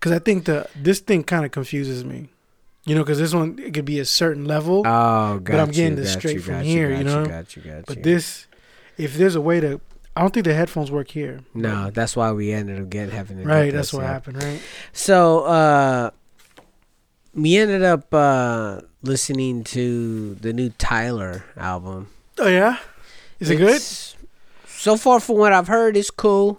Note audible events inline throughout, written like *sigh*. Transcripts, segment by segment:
because I think the this thing kind of confuses me. You know, because this one it could be a certain level, Oh, But I'm getting you, this straight you, from here, You, you got know? Got you, got but you. this, if there's a way to, I don't think the headphones work here. no, that's why we ended up getting having to Right, that's what happened, right? So, uh, we ended up uh listening to the new Tyler album. Oh yeah, is it good? So far, from what I've heard, it's cool.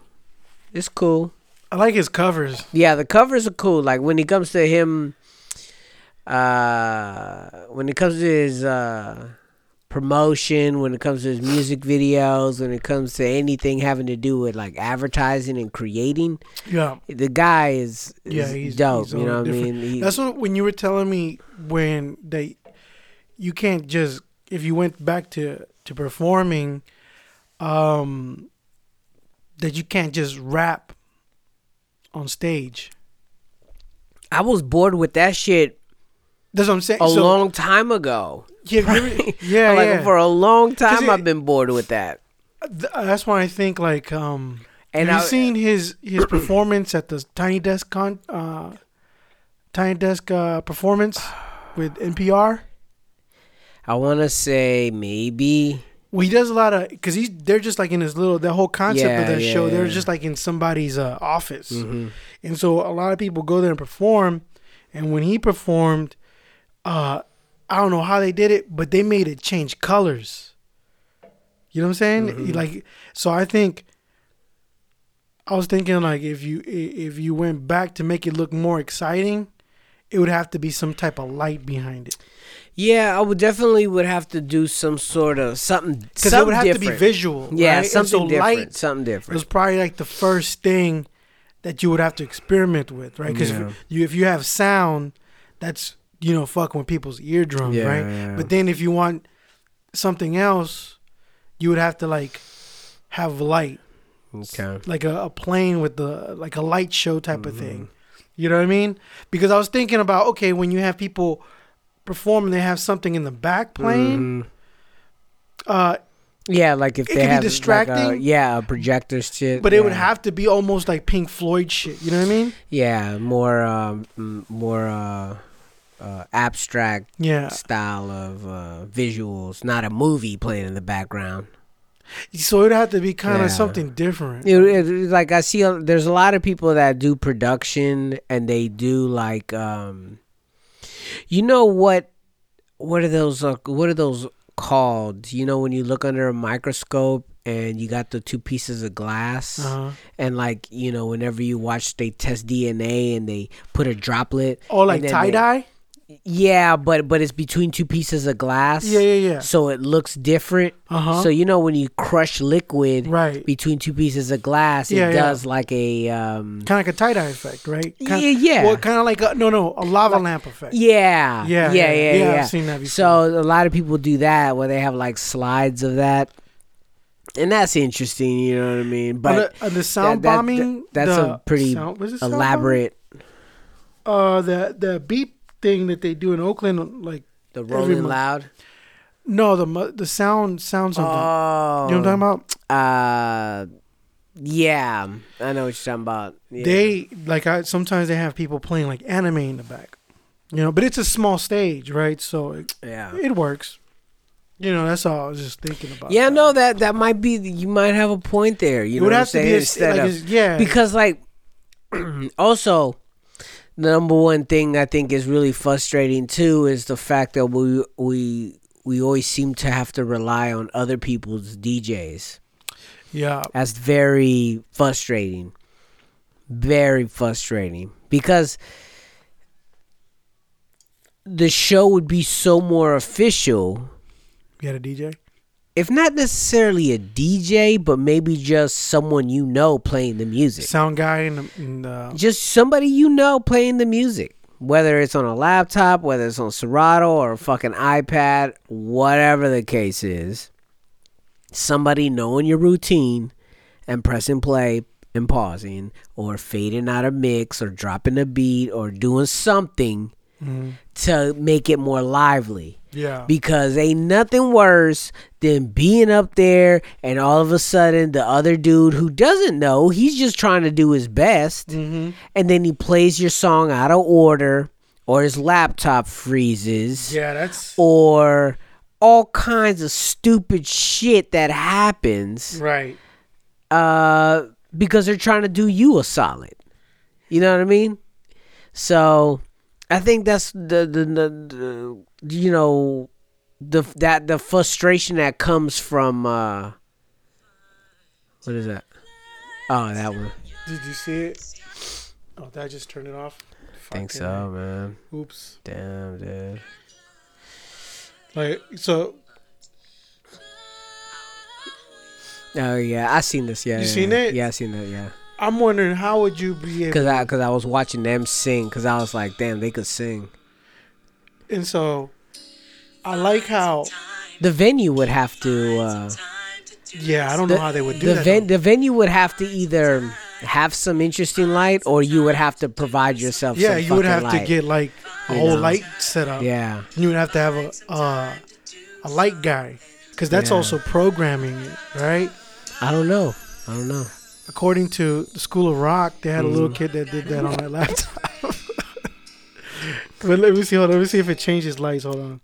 It's cool. I like his covers. Yeah, the covers are cool. Like when it comes to him, uh, when it comes to his uh promotion, when it comes to his music videos, when it comes to anything having to do with like advertising and creating, Yeah, the guy is, is Yeah, he's- dope. he's you know what I mean? He- that's what when you were telling me when they, you can't just if you went back to to performing, um, that you can't just rap on stage. I was bored with that shit That's what I'm saying. a so, long time ago. yeah, ever- yeah, *laughs* like yeah. for a long time, it- I've been bored with that. Th- that's why I think like um. And have I, you seen his his *clears throat* performance at the Tiny Desk con uh, Tiny Desk uh, performance with NPR? I want to say maybe. Well, he does a lot of because he's they're just like in his little the whole concept Yeah, of that yeah, show. They're yeah. just like in somebody's uh, office, hmm and so a lot of people go there and perform. And when he performed, uh, I don't know how they did it, but they made it change colors. You know what I'm saying? Mhm. Like, so I think I was thinking like if you if you went back to make it look more exciting, it would have to be some type of light behind it Yeah, I would definitely would have to do some sort of something. because it would have different. to be visual. Yeah, right? Something so different. light something It was probably like the first thing that you would have to experiment with, right? Because Yeah. you, if you have sound, that's you know fucking with people's eardrums, Yeah, right? yeah. But then if you want something else, you would have to like have light, Okay. like a, a plane with the like a light show type of thing. Mm-hmm. You know what I mean? Because I was thinking about okay, when you have people perform and they have something in the back playing, Mhm. uh, Yeah, like if It they could be distracting. Like a, yeah, a projector shit. but it would have to be almost like Pink Floyd shit. You know what I mean? yeah more um more uh, uh abstract Yeah. style of uh visuals, not a movie playing in the background. So it'd have to be kind Yeah. of something different. It, it, like I see, a, there's a lot of people that do production and they do like, um, you know what? What are those? Uh, what are those called? You know when you look under a microscope and you got the two pieces of glass, Uh-huh. and like you know whenever you watch they test DNA and they put a droplet. Oh, like tie dye? Yeah, but but it's between two pieces of glass. Yeah, yeah, yeah. So it looks different. Uh huh. So you know when you crush liquid right. between two pieces of glass, it Yeah, yeah. does like a um Kind of like a tie dye effect, right? yeah, Kinda, yeah. Well, kind of like a, no, no, a lava lamp effect. yeah, Yeah, yeah, yeah, yeah. I've seen that before. So a lot of people do that where they have like slides of that, and that's interesting. You know what I mean? But the, uh, the sound that- that- bombing, that's the a pretty sound, sound bombing? elaborate. Uh, the the beep thing that they do in Oakland, like The Rolling. Loud. no, the the sound sound something. Oh, you know what I'm talking about? Uh, yeah, I know what you're talking about. Yeah. They like I sometimes they have people playing like anime in the back, you know. But it's a small stage, right? So it, yeah. it works. You know, that's all I was just thinking about. Yeah, that. no, that that might be. You might have a point there. You it know would have to be a, Instead like of- yeah because like *clears throat* also the number one thing I think is really frustrating too is the fact that we we we always seem to have to rely on other people's DJs. yeah That's very frustrating. Very frustrating because the show would be so more official you had a DJ. If not necessarily a DJ, but maybe just someone you know playing the music. sound guy in the, in the just somebody you know playing the music. Whether it's on a laptop, whether it's on Serato or a fucking iPad, whatever the case is, somebody knowing your routine and pressing play and pausing or fading out a mix or dropping a beat or doing something Mhm. to make it more lively Yeah. because ain't nothing worse than being up there and all of a sudden the other dude who doesn't know he's just trying to do his best mm-hmm. and then he plays your song out of order or his laptop freezes Yeah, that's or all kinds of stupid shit that happens right. uh, because they're trying to do you a solid. You know what I mean? So I think that's the the, the, the you know the that the frustration that comes from uh, what is that? Oh, that one. Did you see it? Oh, did I just turn it off? think so, man. Oops. Damn, dude. Like so, Oh yeah, I seen this. Yeah, You yeah, seen yeah. it? Yeah, I seen it. Yeah, I'm wondering how would you be able? cause I cause I was watching them sing. Cause I was like, damn, they could sing. And so, I like how. The venue would have to. Uh, Yeah, I don't know how they would do the that. ven- the venue would have to either have some interesting light, or you would have to provide yourself. yeah, you would have to get like a You whole know. light setup. Yeah, You would have to have a uh, a light guy, because that's Yeah. also programming right? I don't know. I don't know. According to the School of Rock, they had a little Mm. kid that did that on their laptop. *laughs* but let me see. Hold on. Let me see if it changes lights. Hold on.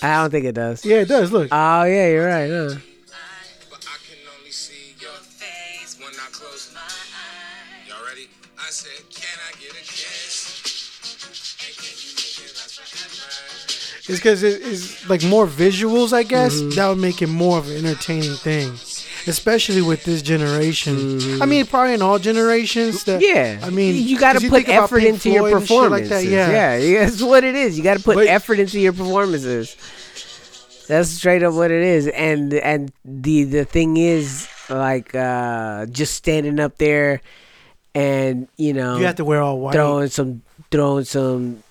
I don't think it does. Yeah, it does. Look. Oh yeah, you're right. Huh? But I can only see your face when I close my eyes. Y'all ready? I said, can I get a kiss? And can you make it? It's because it is like more visuals, I guess. Mm-hmm. That would make it more of an entertaining thing, especially with this generation. I mean, probably in all generations. That, Mm-hmm. Yeah, I mean, you got to put effort into your Floyd shit performances. like that. Yeah. yeah, *laughs* that's what it is. You got to put But- effort into your performances. That's straight up what it is. And and the the thing is, like, uh just standing up there, and you know, you have to wear all white. throwing some throwing some,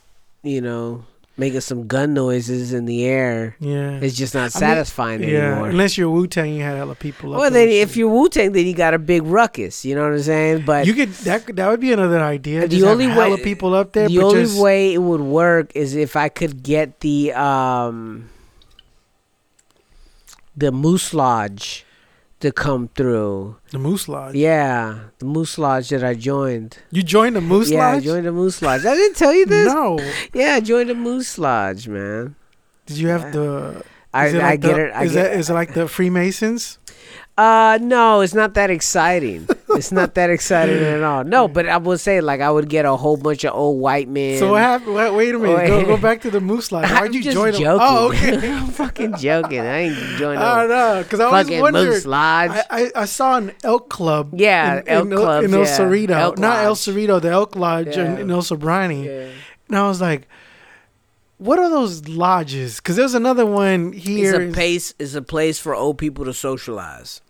you know, making some gun noises in the air. yeah, It's just not I mean, satisfying yeah. anymore. Unless you're Wu Tang, you had hella people. Up there. well, then if you're Wu Tang, then you got a big ruckus. You know what I'm saying? But you could that that would be another idea. The only way- people up there. the only just, way it would work is if I could get the um the Moose Lodge to come through. the Moose Lodge. Yeah, the Moose Lodge that I joined. You joined the Moose Lodge? yeah, I joined the Moose Lodge. I didn't tell you *laughs* this. no. Yeah, I joined the Moose Lodge, man. Did you have the? I it I like get it. I is get, that is it like the Freemasons? Uh, no, it's not that exciting. It's not that exciting at all. No, but I would say like I would get a whole bunch of old white men. So what happened? Wait, wait a minute. Go, go back to the Moose Lodge. Why'd I'm you join them? Oh, okay. *laughs* I'm fucking joking. I ain't joining. I don't know, because I always fucking wondered. Moose Lodge. I, I, I saw an elk club. Yeah, in, elk in, El- clubs, in El yeah. Cerrito, Elk not El Lodge. Cerrito, the Elk Lodge in, Yeah. in El Sobrante. Yeah. And I was like, "What are those lodges?" Because there's another one It's a place. It's a place for old people to socialize.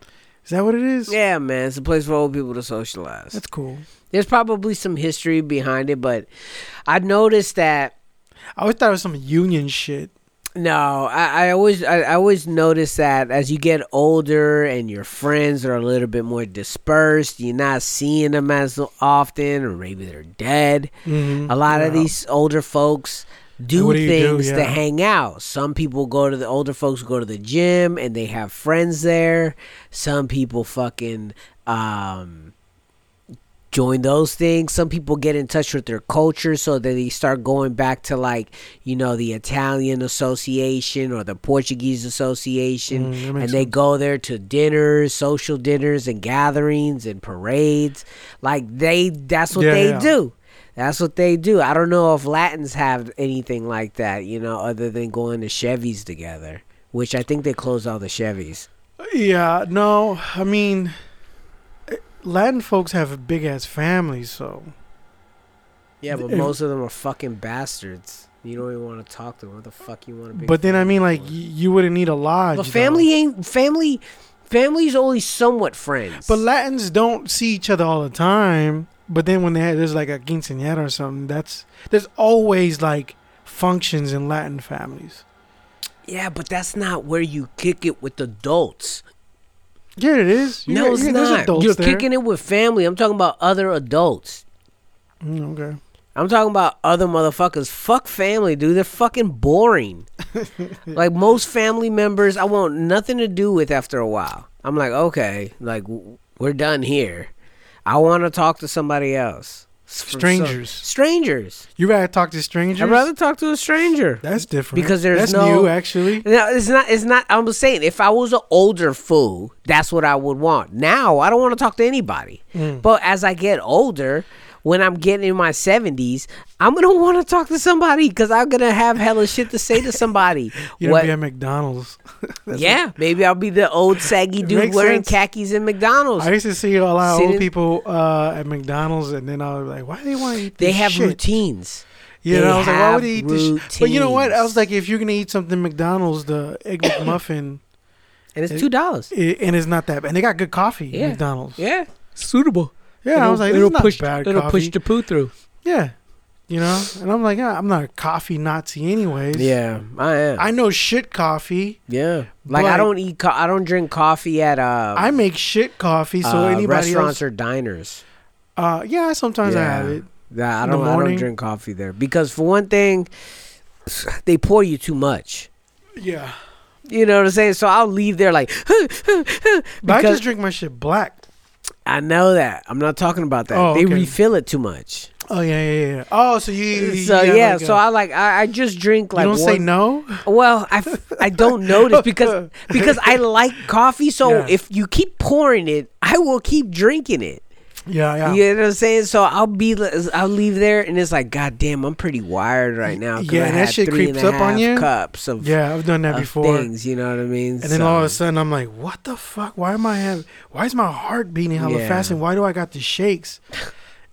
Is that what it is? Yeah, man. It's a place for old people to socialize. that's cool. There's probably some history behind it, but I noticed that. I always thought it was some union shit. No, I, I always I, I always notice that as you get older and your friends are a little bit more dispersed, you're not seeing them as often, or maybe they're dead. Mhm. A lot of these older folks do What do things to hang out. Some people go to the older folks go to the gym and they have friends there. Some people fucking um join those things. Some people get in touch with their culture so that they start going back to like, you know, the Italian association or the Portuguese association Mm, and they sense. go there to dinners, social dinners and gatherings and parades. Like they that's what Yeah, they yeah. do. That's what they do. I don't know if Latins have anything like that, you know, other than going to Chevys together, which I think they closed all the Chevys. Yeah, no, I mean, Latin folks have big ass families, so Yeah, but If- most of them are fucking bastards. You don't even want to talk to them. What the fuck you want to be? But then I mean, like, y- you wouldn't need a lodge. but though. family ain't family. Family's only somewhat friends. But Latins don't see each other all the time. But then when they have, there's like a quinceañera or something, that's there's always like functions in Latin families. yeah, but that's not where you kick it with adults. Yeah, it is. You no, got- it's you- not. You're there. kicking it with family. I'm talking about other adults. Mm, okay. I'm talking about other motherfuckers. Fuck family, dude. They're fucking boring. *laughs* like most family members, I want nothing to do with after a while. I'm like, okay, like we're done here. I want to talk to somebody else. S- for- so- Strangers. strangers. You rather talk to strangers? I'd rather talk to a stranger. That's different. Because there's That's no- new, actually. No, it's not. It's not. I'm just saying, if I was an older fool, that's what I would want. Now, I don't want to talk to anybody. Mm. But as I get older, when I'm getting in my 70s, I'm gonna *laughs* want to talk to somebody because I'm gonna have hella shit to say to somebody. *laughs* You're What- gonna be at McDonald's. *laughs* That's yeah, maybe I'll be the old saggy dude wearing sense. khakis in McDonald's. I used to see a lot of Sitting- old people uh, at McDonald's, and then I was like, "Why do they want to eat?" they this have shit? routines. Yeah, They and I was like, "Why would have they eat this?" Sh-? But you know what? I was like, if you're gonna eat something McDonald's, the egg *coughs* McMuffin, And it's two dollars. i and it's not that, bad. and they got good coffee. Yeah. McDonald's. Yeah, suitable. Yeah, I was like, this is not push, bad it'll coffee. push the poo through. yeah, you know, and I'm like, yeah, I'm not a coffee Nazi, anyways. Yeah, I am. I know shit coffee. Yeah, like I don't eat. Co- I don't drink coffee at uh, I make shit coffee, so uh, anybody restaurants else. or diners. Uh, yeah, sometimes I have it. Yeah, I don't. I don't drink coffee there because for one thing, *sighs* they pour you too much. Yeah, You know what I'm saying? So I'll leave there like, *laughs* but I because just drink my shit black. I know that. I'm not talking about that. Oh, They refill it too much. Oh yeah, yeah, yeah. Oh, so you, you So you yeah, like so a- I like I, I just drink like you don't say no. Well, I, f- I don't notice because *laughs* because I like coffee. So Yeah. if you keep pouring it, I will keep drinking it. Yeah, yeah. You know what I'm saying? So I'll be, I'll leave there, and it's like, God damn, I'm pretty wired right now. Yeah, I and that shit creeps up on you. Cups of yeah, I've done that before. things. You know what I mean? And then all of a sudden, I'm like, "What the fuck? Why am I having? Why is my heart beating hella Yeah. fast? And why do I got the shakes?"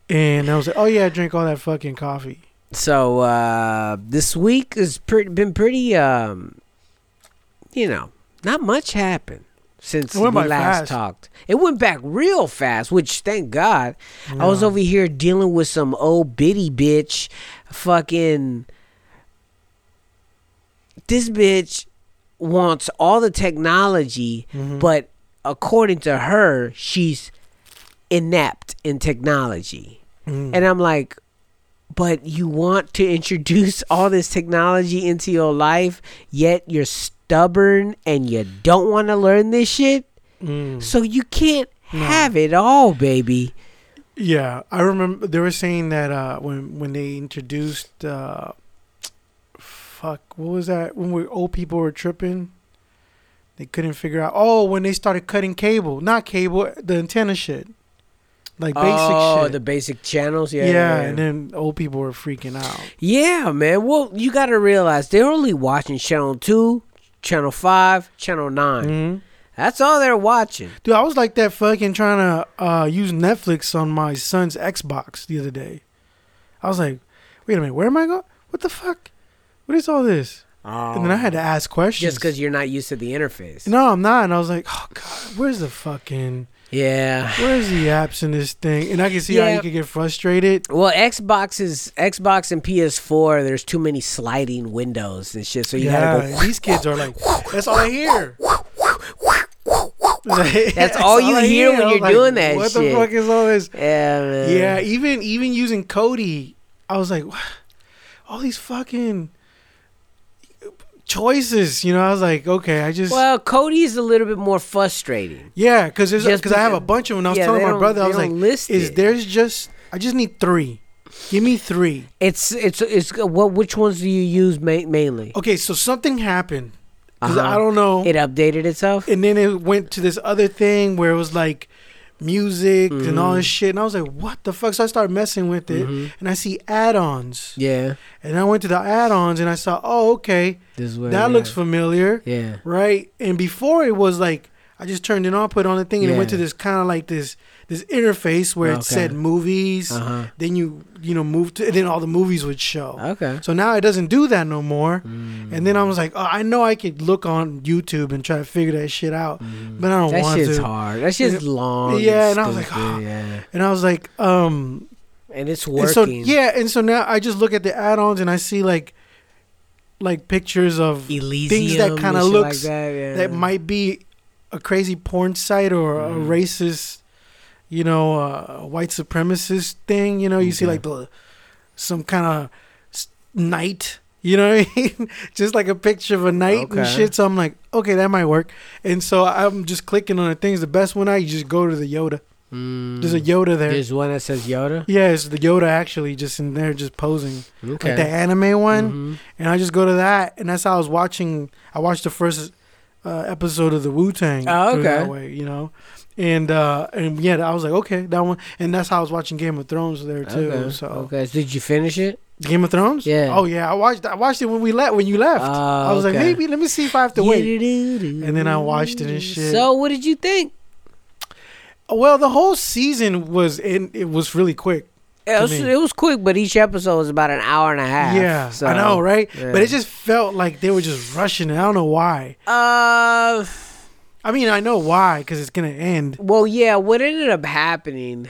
And I was like, "Oh yeah, I drink all that fucking coffee." So uh, this week has pretty, been pretty, um, you know, not much happened since we last fast. talked. It went back real fast, which thank God. I was over here dealing with some old bitty bitch, fucking. This bitch wants all the technology, Mhm. but according to her, she's inept in technology. Mm. And I'm like, but you want to *laughs* introduce all this technology into your life, yet you're stubborn and you don't want to learn this shit? Mm. So you can't No. have it all, baby. Yeah, I remember they were saying that uh, when when they introduced, uh, fuck, what was that? When we old people were tripping, they couldn't figure out. Oh, when they started cutting cable, not cable, the antenna shit, like basic oh, shit. the basic channels, yeah, yeah, yeah, and then old people were freaking out. Yeah, man. Well, you got to realize they're only watching channel two, channel five, channel 9 Mhm. That's all they're watching. Dude, I was like that fucking trying to uh, use Netflix on my son's Xbox the other day. I was like, wait a minute, where am I going? What the fuck? What is all this? Oh. And then I had to ask questions. just because you're not used to the interface. No, I'm not. And I was like, oh god, where's the fucking, Yeah. where's the apps in this thing? And I can see how you could get frustrated. Well, Xbox is Xbox and PS4. There's too many sliding windows and shit, so you yeah, gotta go. these kids are like, that's all I hear. *laughs* That's all you I hear when you're doing that What shit. the fuck is all this? Yeah, man. Yeah, even even using Kodi, I was like, what? all these fucking choices. You know, I was like, okay, I just Well, Kodi's a little bit more frustrating. yeah, because there's because I have a bunch of them. I was yeah, telling my brother, I was like, list is it. there's just I just need three. Give me three. It's it's it's what? Which ones do you use ma- mainly? Okay, so something happened. Uh-huh. I don't know. It updated itself. and then it went to this other thing where it was like music and all Mm-hmm. this shit. And I was like, what the fuck? So I started messing with it. Mhm. And I see add ons. Yeah, And I went to the add ons and I saw, oh, okay, this that looks familiar. Yeah. Right? And before it was like, I just turned it on, put it on the thing, and it went to this kind of like this this interface where it said movies. Uh Then you you know move to, and then all the movies would show. Okay. So now it doesn't do that no more. Mm. And then I was like, oh, I know I could look on YouTube and try to figure that shit out, but I don't Mm. That want shit's hard. That shit's long. Yeah, and and I was like, oh. yeah, And I was like, um, and it's and so working. yeah, and so now I just look at the add-ons and I see like, like pictures of Elysium that kinda looks- like that, yeah. that might be a crazy porn site or a Mhm. racist, you know, uh, white supremacist thing. You know, you see like the some kind of knight. You know what I mean? *laughs* just like a picture of a knight and shit. So I'm like, okay, that might work. And so I'm just clicking on the things. The best one, I you just go to the Yoda. There's a Yoda there. There's one that says Yoda. Yeah, it's the Yoda actually just in there, just posing Okay. like the anime one. Mhm. And I just go to that, and that's how I was watching. I watched the first uh, episode of the Wu Tang. Oh, okay. That way, you know, and uh, and yeah, I was like, okay, that one, and that's how I was watching Game of Thrones there too. Okay. So okay. So did you finish it? Game of Thrones. Yeah. Oh yeah, I watched. I watched it when we left. When you left, Oh, I was like, maybe let me see if I have to wait. And And then I watched it and shit. So what did you think? Well, the whole season was in. It was really quick. It was, it was quick, but each episode was about an hour and a half. yeah, so, I know, right? yeah. But it just felt like they were just rushing. it. I don't know why. Uh, I mean, I know why because it's gonna end. well, yeah. What ended up happening?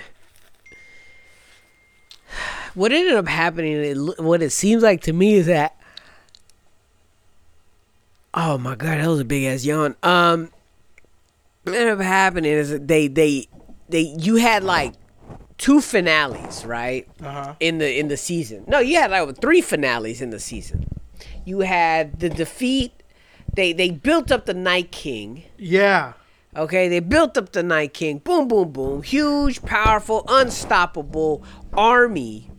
What ended up happening? It, what it seems like to me is that. Oh my god, that was a big ass yawn. Um, what ended up happening is that they they they you had like two finales, right? Uh huh. in the in the season. No, you had like three finales in the season. You had the defeat. They they built up the Night King. Yeah. Okay, they built up the Night King. Boom, boom, boom. Huge, powerful, unstoppable army.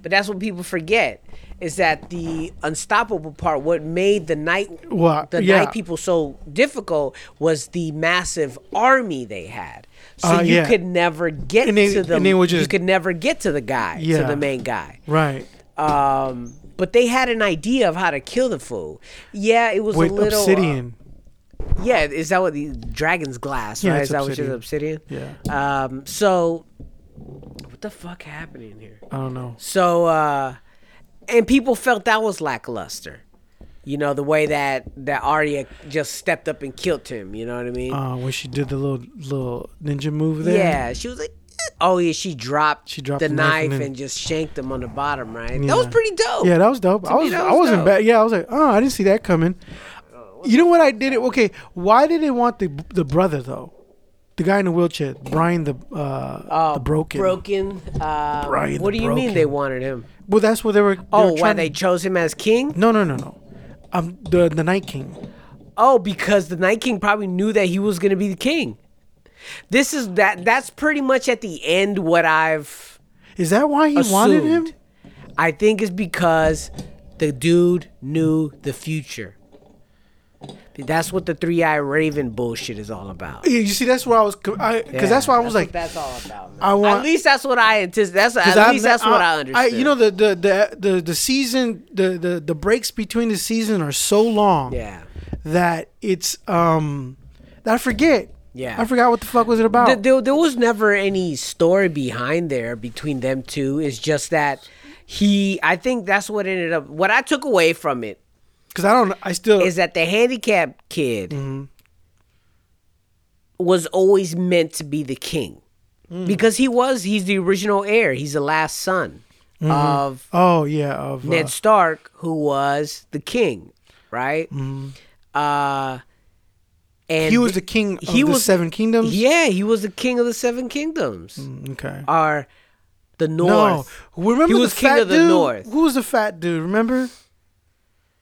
But that's what people forget is that the unstoppable part. What made the night Well, the yeah. night people so difficult was the massive army they had. So Uh, you yeah. could never get they- to the. would you could never get to the guy, to Yeah. the main guy. Right. Um, but they had an idea of how to kill the fool. Yeah, it was With a little uh, obsidian. yeah, is that what the dragon's glass? Yeah, right? it's Is that what it is? Obsidian. Yeah. Um. So, what the fuck happening here? I don't know. So, uh, and people felt that was lackluster. You know the way that that Arya just stepped up and killed him. You know what I mean? Uh, when she did the little little ninja move there. yeah, she was like. Oh yeah, she dropped, She dropped the, the knife knife and and, just shanked him on the bottom. Right? That was pretty dope. Yeah, that was dope. I me, was, that I was wasn't bad. Yeah, I was like, oh, I didn't see that coming. You know what I did? It okay. Why did they want the the brother though? The guy in the wheelchair, Brian the uh, Oh, the broken. Broken. Uh, Brian what do you mean they wanted him? Well, that's what they were. They Oh, were why they to- chose him as king? No, no, no, no. Um, the the Night King. Oh, because the Night King probably knew that he was going to be the king. This is that. That's pretty much at the end what I've Is that why he wanted him? I think it's because the dude knew the future. That's what the three eye raven bullshit is all about. Yeah, you see, that's where I was. Because Yeah, that's why I was like, that's all about. Man. I want- at least that's what I anticipate. That's at I've least that's what I understood. you know, the the the the, the season, the, the the breaks between the season are so long. yeah. that it's um that I forget. Yeah. I forgot what the fuck was it about. Th- there, there was never any story behind there between them two. It's just that he. I think that's what ended up. What I took away from it Because I don't. I still. is that the handicapped kid Mm-hmm. was always meant to be the king Mm. because he was. He's the original heir. He's the last son of oh yeah. Of Ned uh, Stark, who was the king, right? Mm-hmm. Uh, and he was the king of he the was- Seven Kingdoms. Yeah, he was the king of the Seven Kingdoms. Mm, okay. Are the North. no, remember He the was king fat of the dude? North. Who was the fat dude? Remember?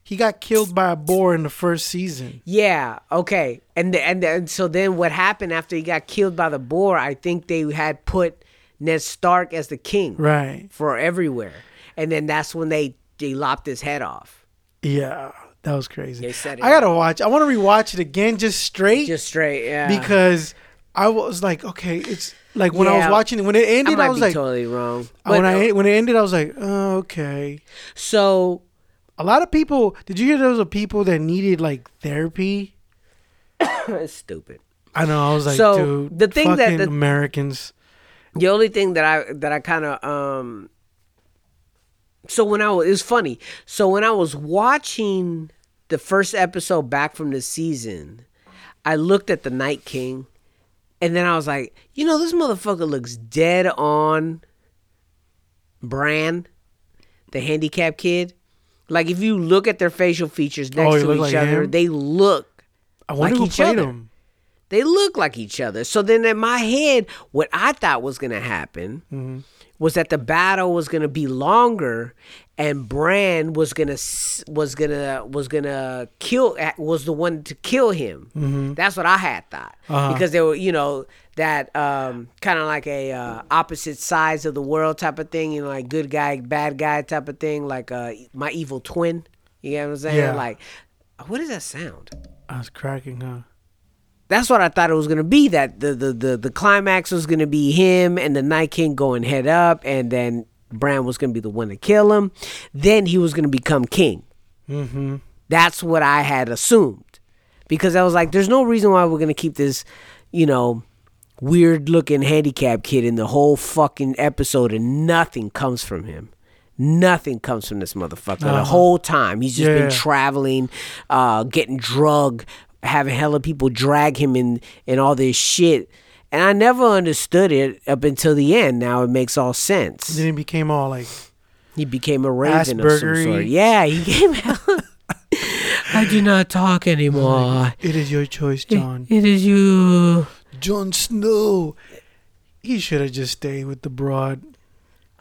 He got killed by a boar in the first season. Yeah. Okay. And the, and and so then what happened after he got killed by the boar? I think they had put Ned Stark as the king Right. for everywhere, and then that's when they they lopped his head off. Yeah, that was crazy. They set it I gotta watch. I want to rewatch it again, just straight, Just straight. Yeah. because I was like, okay, it's like when I was watching it when it I ended, might I, was like, totally wrong. when But, I when it ended, I was like, oh, okay. so A lot of people. Did you hear was a people that needed like therapy? *coughs* it's stupid. I know. I was like, So, dude, the thing that the- Americans. The only thing that I that I kind of um. So when I was, it was funny. So when I was watching the first episode back from the season, I looked at the Night King, and then I was like, you know, this motherfucker looks dead on. Bran, the handicapped kid, like if you look at their facial features next Oh, to each like other, him? they look I wonder like who each played other. him. they look like each other. So then in my head, what I thought was gonna happen Mm-hmm. Was that the battle was gonna be longer, and Bran was gonna was gonna was gonna kill was the one to kill him. That's what I had thought Uh-huh. because they were you know that um, kind of like a uh, opposite sides of the world type of thing. You know, like good guy, bad guy type of thing. Like uh, my evil twin. You know what I'm saying? Yeah. Like, what does that sound? I was cracking, huh? That's what I thought it was gonna be. That the the the, the climax was gonna be him and the Night King going head up, and then Bran was gonna be the one to kill him. Then he was gonna become king. Mm-hmm. That's what I had assumed, because I was like, "There's no reason why we're gonna keep this, you know, weird looking handicap kid in the whole fucking episode, and nothing comes from him." Nothing comes from this motherfucker. The Uh-huh. whole time he's just Yeah. been traveling, uh, getting drug, having hella people drag him in and all this shit. And I never understood it up until the end. Now it makes all sense. Then it became all like, He became a raven of some sort. Yeah, he came out. *laughs* I do not talk anymore. it is your choice, John. It is you. Jon Snow. He should have just stayed with the broad.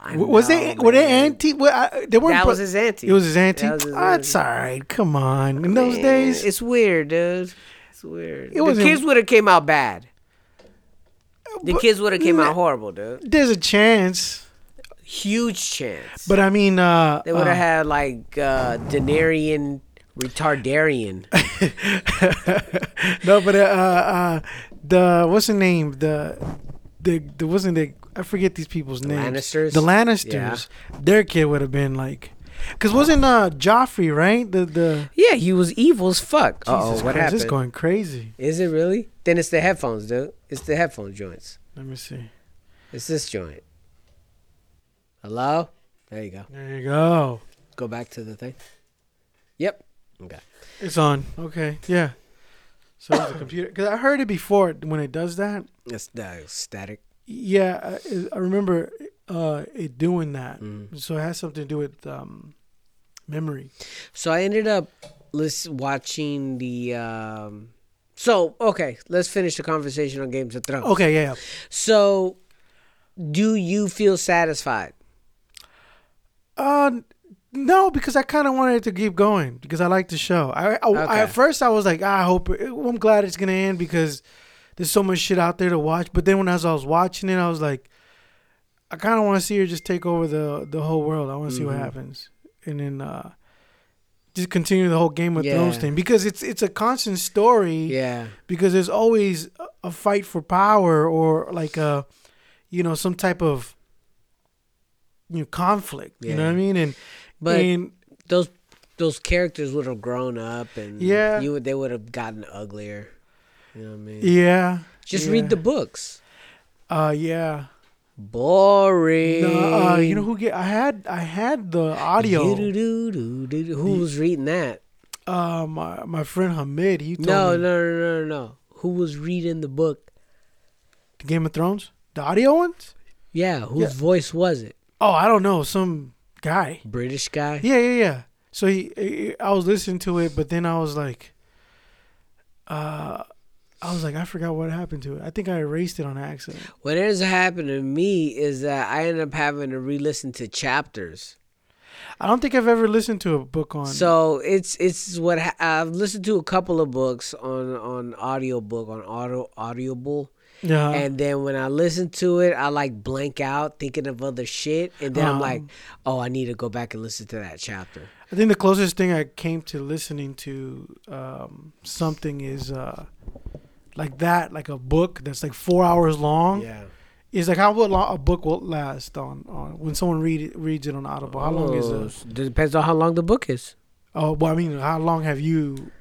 I was know, they were they man. anti? Well, I, they weren't. That was his auntie. It was his auntie. That was his Ah, That's all right. Come on. In those Man, days, it's weird, dude. It's weird. It the kids would have came out bad. The kids would have came out horrible, dude. there's a chance. Huge chance. But I mean, uh, they would have uh, had like uh, Denarian retardarian. *laughs* no, but uh, uh, the what's the name? The the the wasn't the I forget these people's names. Lannisters? The Lannisters. Their kid would have been like, because wasn't uh Joffrey right? The the yeah, he was evil as fuck. Oh, what Christ, happened? It's going crazy. Is it really? Then it's the headphones, dude. It's the headphone joints. Let me see. It's this joint. Hello? There you go. There you go. Go back to the thing. Yep. Okay. It's on. Okay. Yeah. So it's a computer. Because I heard it before when it does that. It's the static. Yeah, I, I remember uh, it doing that. Mm. So it has something to do with um, memory. So I ended up lis- watching the. Um, so okay, let's finish the conversation on Games of Thrones. Okay. Yeah. yeah. So, do you feel satisfied? Uh, no, because I kind of wanted it to keep going because I like the show. I, I, I at first I was like, "Ah, I hope. It, I'm glad it's gonna end because there's so much shit out there to watch. But then when as I was watching it, I was like, I kind of want to see her just take over the the whole world. I want to see what Mhm. happens, and then uh, just continue the whole Game of Yeah. Thrones thing because it's it's a constant story. Yeah. because there's always a- fight for power or like a you know some type of you know conflict you know what i mean and But and those those characters would have grown up, and Yeah. you would they would have gotten uglier. You know what I mean? yeah Just yeah. read the books. uh yeah Boring. no, uh, you know who get i had i had the audio. Who was reading that? uh my, my friend hamid he told No, me no, no, no, no. Who was reading the book? the game of thrones the audio ones Yeah, whose Yeah. voice was it? oh i don't know some guy British guy. Yeah, yeah, yeah. So he, he- I was listening to it, but then I was like, uh, I was like, I forgot what happened to it. I think I erased it on accident. What up happening to me is that I end up having to re-listen to chapters. I don't think I've ever listened to a book on. So it's it's what ha- I've listened to a couple of books on on audiobook on auto audible. yeah, and then when I listen to it, I like blank out thinking of other shit, and then I'm Um, like, oh, I need to go back and listen to that chapter. I think the closest thing I came to listening to um, something is uh, like that, like a book that's like four hours long. Yeah. Is like how long a book will last on, on when someone read it, reads it on Audible. How long is Oh, it? Depends on how long the book is. Oh, well, I mean, how long have you?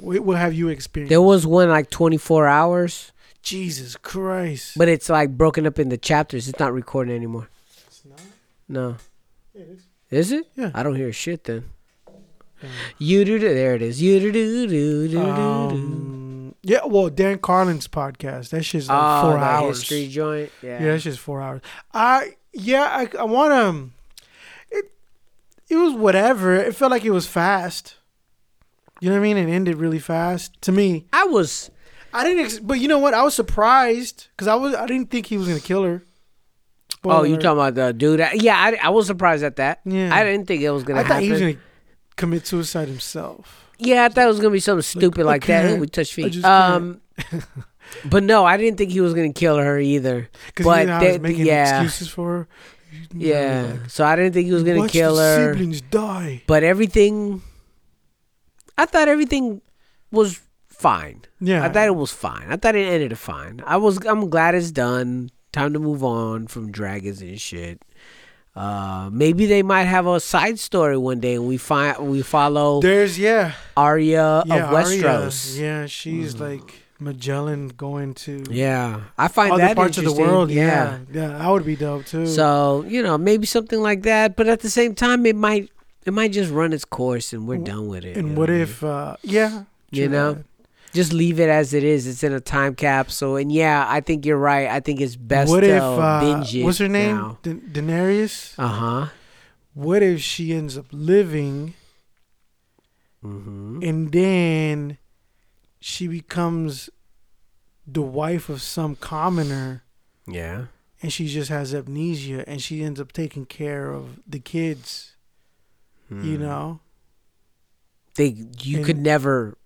What have you experienced? There was one like 24 hours, Jesus Christ! but it's like broken up into chapters. It's not recording anymore. It's not? No. It is. Is it? Yeah. I don't hear shit then. Yeah. You do do there it is. You do do do do do. Um, yeah, well, Dan Carlin's podcast. That shit's like Oh, four hours. history joint. Yeah. Yeah, that's just four hours. I yeah, I I want to. It it was whatever. It felt like it was fast. You know what I mean? It ended really fast to me. I was I didn't, ex- but you know what? I was surprised because I was I didn't think he was gonna kill her. Spoiler Oh, you talking about the dude? Yeah, I, I was surprised at that. Yeah. I didn't think it was gonna I thought happen. he was gonna commit suicide himself. Yeah, I thought it was gonna be something stupid I like, that. Oh, we touch feet. Um, but no, I didn't think he was gonna kill her either. Because But you know, making yeah. excuses for her. You know, Yeah, like, so I didn't think he was gonna kill her. Siblings die. But everything, I thought everything was fine. Yeah, I thought it was fine. I thought it ended fine. I was. I'm glad it's done. Time to move on from dragons and shit. Uh, maybe they might have a side story one day, and we find we follow There's yeah, Arya yeah, of Westeros. Arya, yeah, she's like Magellan going to Yeah, I find other that parts of the world. Yeah. Yeah, yeah, that would be dope too. So you know, maybe something like that. But at the same time, it might it might just run its course, and we're done with it. and what I mean? if? uh Yeah, You know? Just leave it as it is? It's in a time capsule, and yeah, I think you're right. I think it's best what to if? Uh, binge it. what's her name? Da- Daenerys. Uh huh. What if she ends up living Mm-hmm. and then she becomes the wife of some commoner Yeah. and she just has amnesia and she ends up taking care of the kids you Mm. know they you And- could never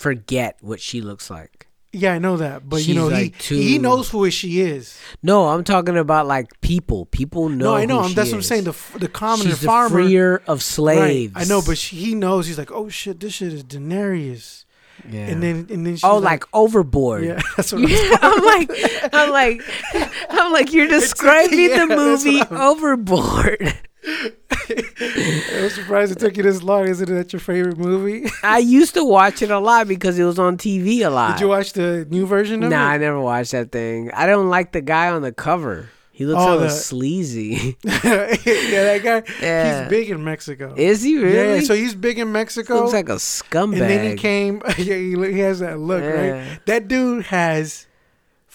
forget what she looks like. yeah i know that but you know like he he knows who she is No, I'm talking about like people. People know. no i know who I'm- she that's what i'm saying the the commoner She's the farmer freer of right slaves. i know but she, he knows he's like oh shit this shit is daenerys yeah. and then and then she's oh, like, overboard. yeah *laughs* that's what *laughs* Yeah, I'm like, I'm like, *laughs* I'm like, you're describing yeah, the movie Overboard. I'm surprised it took you this long. Isn't that your favorite movie? I used to watch it a lot because it was on TV a lot. Did you watch the new version of Nah, I never watched that thing. I don't like the guy on the cover. He looks Oh, so the- sleazy. *laughs* *laughs* yeah, that guy. Yeah. He's big in Mexico. Is he really? Yeah, so he's big in Mexico. looks like a scumbag. and then he came. *laughs* Yeah, he, he has that look, Yeah. right? That dude has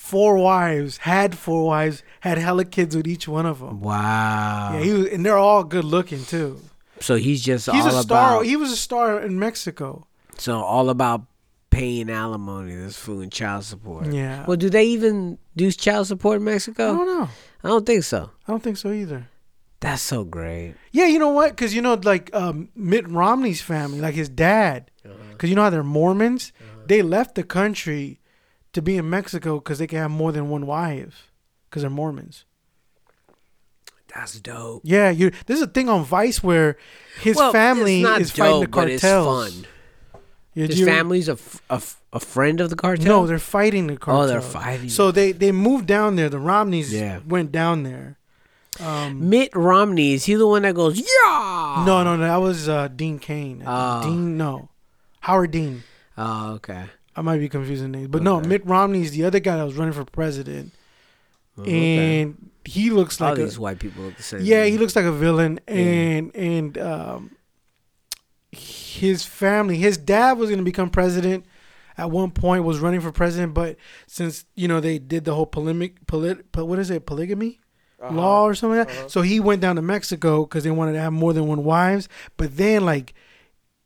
four wives. Had four wives. Had hella kids with each one of them. Wow. Yeah, he was, and they're all good looking too. so he's just He's all a star. about. He was a star in Mexico. so all about paying alimony, this food and child support. Yeah. Well, do they even do child support in Mexico? I don't know. I don't think so. I don't think so either. That's so great. Yeah, you know what? Because you know, like um, Mitt Romney's family, like his dad, because you know how they're Mormons. They left the country to be in Mexico because they can have more than one wife because they're Mormons. That's dope. Yeah, you. There's a thing on Vice where his Well, family is fighting the dope, but cartels. It's fun. Yeah, His you- family's a, f- a, f- a friend of the cartel. No, they're fighting the Oh, they're fighting So they they moved down there. The Romneys Yeah. went down there. Um, Mitt Romney is he the one that goes yeah? no, no, no. That was uh, Dean Cain. Oh. Dean, no, Howard Dean. Oh, okay. I might be confusing names, but no, Okay. Mitt Romney's the other guy that was running for president, Oh, okay. and he looks all like a, these white people look the same. yeah, to he looks like a villain, and and um, his family, his dad was going to become president at one point, was running for president, but since you know they did the whole polemic, polit, po- what is it, polygamy law or something like that, so he went down to Mexico because they wanted to have more than one wives, but then like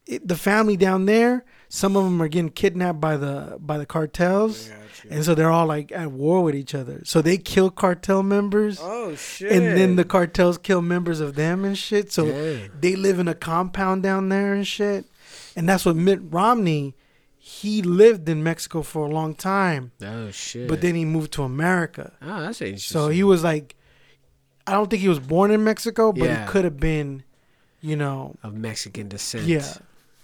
it, the family down there, some of them are getting kidnapped by the by the cartels. And so they're all like at war with each other. So they kill cartel members Oh shit! and then the cartels kill members of them and shit. So Dang. they live in a compound down there and shit. And that's what Mitt Romney, he lived in Mexico for a long time, oh shit! but then he moved to America. oh, that's interesting. So he was like, I don't think he was born in Mexico, but Yeah. he could have been, you know, of Mexican descent. yeah,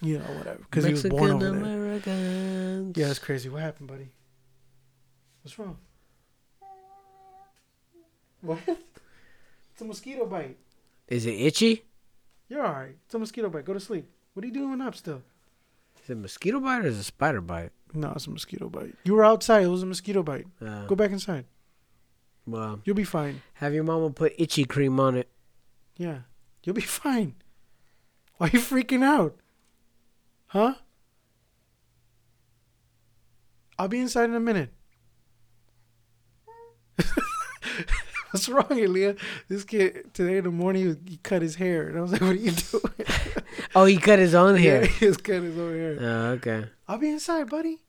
you know, whatever, because he was born over there. Americans. Yeah, that's crazy. What happened, buddy? What's wrong? What? It's a mosquito bite. Is it itchy? You're all right. It's a mosquito bite. Go to sleep. What are you doing up still? Is it a mosquito bite or is it a spider bite? No, it's a mosquito bite. You were outside. It was a mosquito bite. Uh, Go back inside. well, You'll be fine. have your mama put itchy cream on it. Yeah. You'll be *laughs* fine. Why are you freaking out? Huh? I'll be inside in a minute. *laughs* What's wrong, Elia? This kid today in the morning he, he cut his hair, and I was like, "What are you doing?" *laughs* Oh, he cut his own hair. *laughs* Yeah, he was cutting his own hair. Oh, okay. I'll be inside, buddy.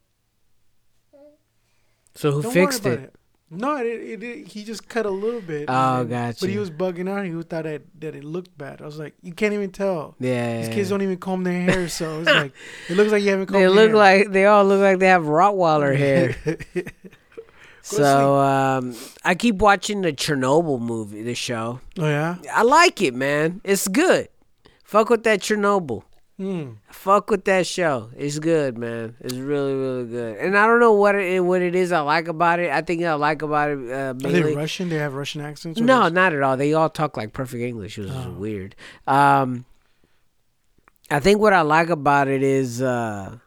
So who Don't fixed worry it? it. No, it, it, it, he just cut a little bit. Oh, and- gotcha. But he was bugging out. He thought that, that it looked bad. I was like, you can't even tell. Yeah. These kids don't even comb their hair, so it's like it looks like you haven't combed They look hair. like they all look like they have Rottweiler *laughs* hair. *laughs* so um, I keep watching the Chernobyl movie, the show. oh yeah. I like it, man. It's good. Fuck with that Chernobyl. Hmm. Fuck with that show. It's good, man. It's really, really good. And I don't know what it what it is I like about it. I think I like about it uh, Are they Russian? They have Russian accents? No, just- not at all. They all talk like perfect English, which is Oh. weird. Um, I think what I like about it is uh,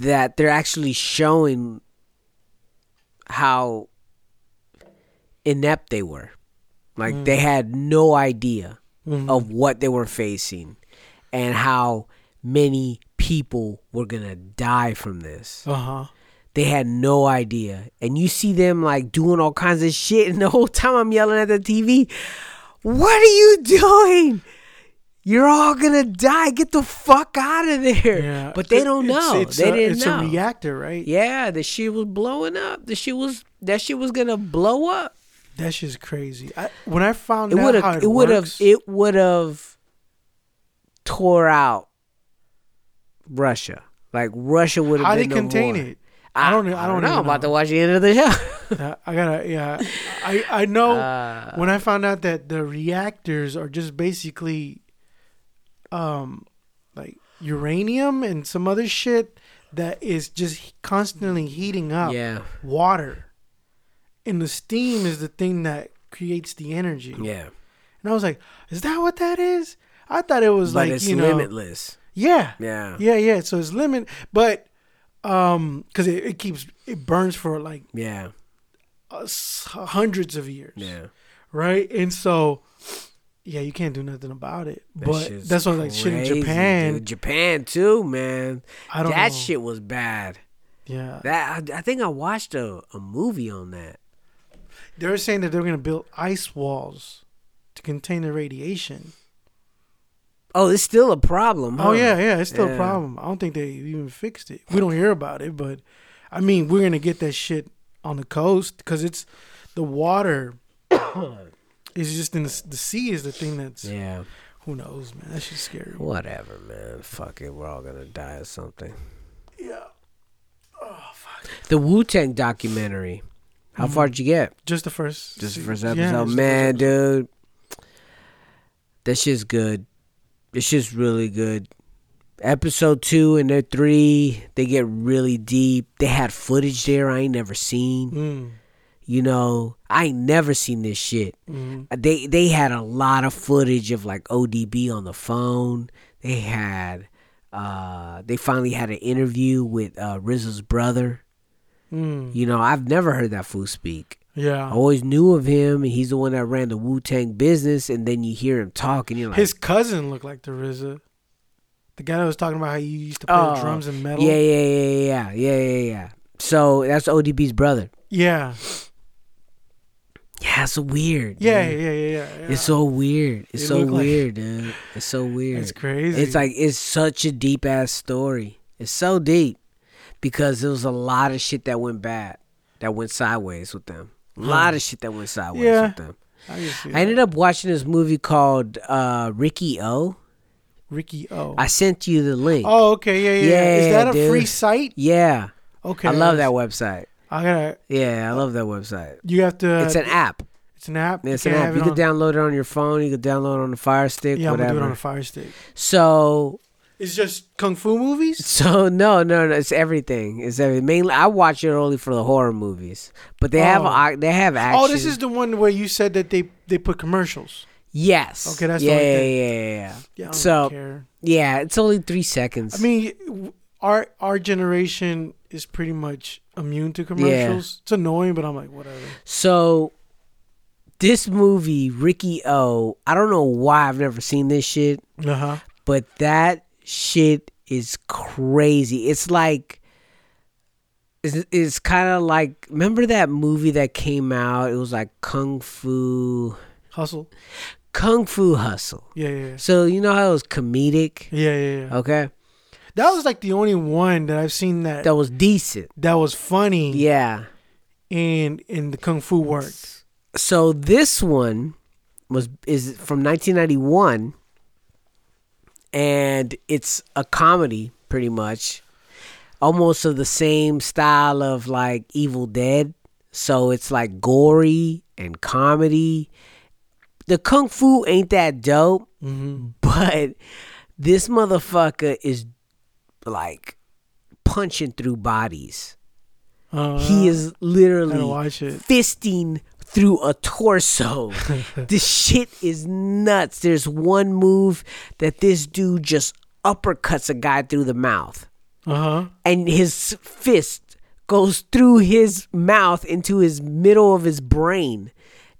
that they're actually showing how inept they were. Like they had no idea Mhm. of what they were facing and how many people were to die from this Uh-huh. they had no idea. And you see them like doing all kinds of shit, and the whole time I'm yelling at the TV, What are you doing? You're all gonna die. Get the fuck out of there. Yeah. But they don't know. It's, they a, didn't it's know. a reactor, right? yeah, the shit was blowing up. The shit was that shit was gonna blow up. That shit's crazy. I, when I found It out how it, it would have it would have tore out Russia. Like Russia would have how been they the contain war. it? I don't. I don't, know. I'm about to watch the end of the show. *laughs* I gotta. Yeah. I I know. *laughs* Uh, when I found out that the reactors are just basically, um, like uranium and some other shit that is just constantly heating up yeah, water, and the steam is the thing that creates the energy. yeah. And I was like, is that what that is? I thought it was But like you know, limitless. yeah, Yeah. yeah, yeah. So it's limit, but um, because it, it keeps it burns for like Yeah. uh, hundreds of years. Yeah. right? And so, yeah, you can't do nothing about it. That but that's why like shit in Japan. dude. Japan too, man. I don't that know. shit was bad. Yeah, That I, I think I watched a, a movie on that. They're saying that they're gonna build ice walls to contain the radiation. Oh, it's still a problem. Oh yeah, yeah, it's still Yeah. a problem. I don't think they even fixed it. We don't hear about it, but I mean, we're gonna get that shit on the coast because it's the water. *coughs* is just in the, the sea is the thing that's Yeah. who knows man That's just scary Whatever, man. Fuck it. We're all gonna die of something. yeah Oh fuck. The Wu Tang documentary. How Mm-hmm. far did you get? just the first Just the first episode, just the man, first episode. dude. That shit's good. It's just really good. Episode two and their three, they get really deep. They had footage there I ain't never seen. Mm, You know, I ain't never seen this shit. mm. They they had a lot of footage of like ODB on the phone. They had uh they finally had an interview with uh RZA's brother. Mm. You know, I've never heard that fool speak. Yeah. I always knew of him. He's the one that ran the Wu Tang business, and then you hear him talk, and you're like, His cousin looked like the RZA. The guy that was talking about how you used to play Oh, drums and metal. yeah, yeah, yeah, yeah, yeah, yeah, yeah. So that's ODB's brother. Yeah. Yeah, it's so weird. Yeah, yeah, yeah, yeah. yeah. It's so weird. It's It so look like- weird, dude. It's so weird. It's crazy. It's like it's such a deep ass story. It's so deep because there was a lot of shit that went bad, that went sideways with them. A lot of shit that went sideways Yeah. with them. I I ended up watching this movie called uh, Ricky O. Ricky O. I sent you the link. oh, okay, yeah, yeah. Yeah, Is that a dude. free site? Yeah, Okay. I love that website. I gotta. Yeah, I love that website. You have to. It's an app. It's an app. It's an app. have You it can download it on your phone. You can download it on the Fire Stick. Yeah, I'm whatever. gonna do it on a Fire Stick. so It's just kung fu movies. So no, no, no. It's everything. It's everything. Mainly, I watch it only for the horror movies. But they have Oh. a- they have action. Oh, this is the one where you said that they they put commercials. yes. Okay, that's the yeah, yeah, yeah, yeah, yeah. Yeah, So care. yeah, it's only three seconds. I mean, our our generation is pretty much immune to commercials. It's annoying, but I'm like, whatever. so this movie, Ricky O. I don't know why I've never seen this shit, Uh huh. but that shit is crazy. It's like. It's, it's kind of like remember that movie that came out? It was like Kung Fu, Hustle. Kung Fu Hustle. Yeah, yeah, yeah. So you know how it was comedic, Yeah, yeah, yeah. okay? That was like the only one that I've seen that That was decent. that was funny. Yeah, And in the kung fu worked? So this one was is from 1991, and it's a comedy, pretty much, almost of the same style of like Evil Dead. So it's like gory and comedy. The kung fu ain't that dope, but this motherfucker is like punching through bodies. Uh, He is literally gotta watch it. fisting through a torso. *laughs* this shit is nuts. There's one move that this dude just uppercuts a guy through the mouth, Uh huh. and his fist goes through his mouth into his middle of his brain.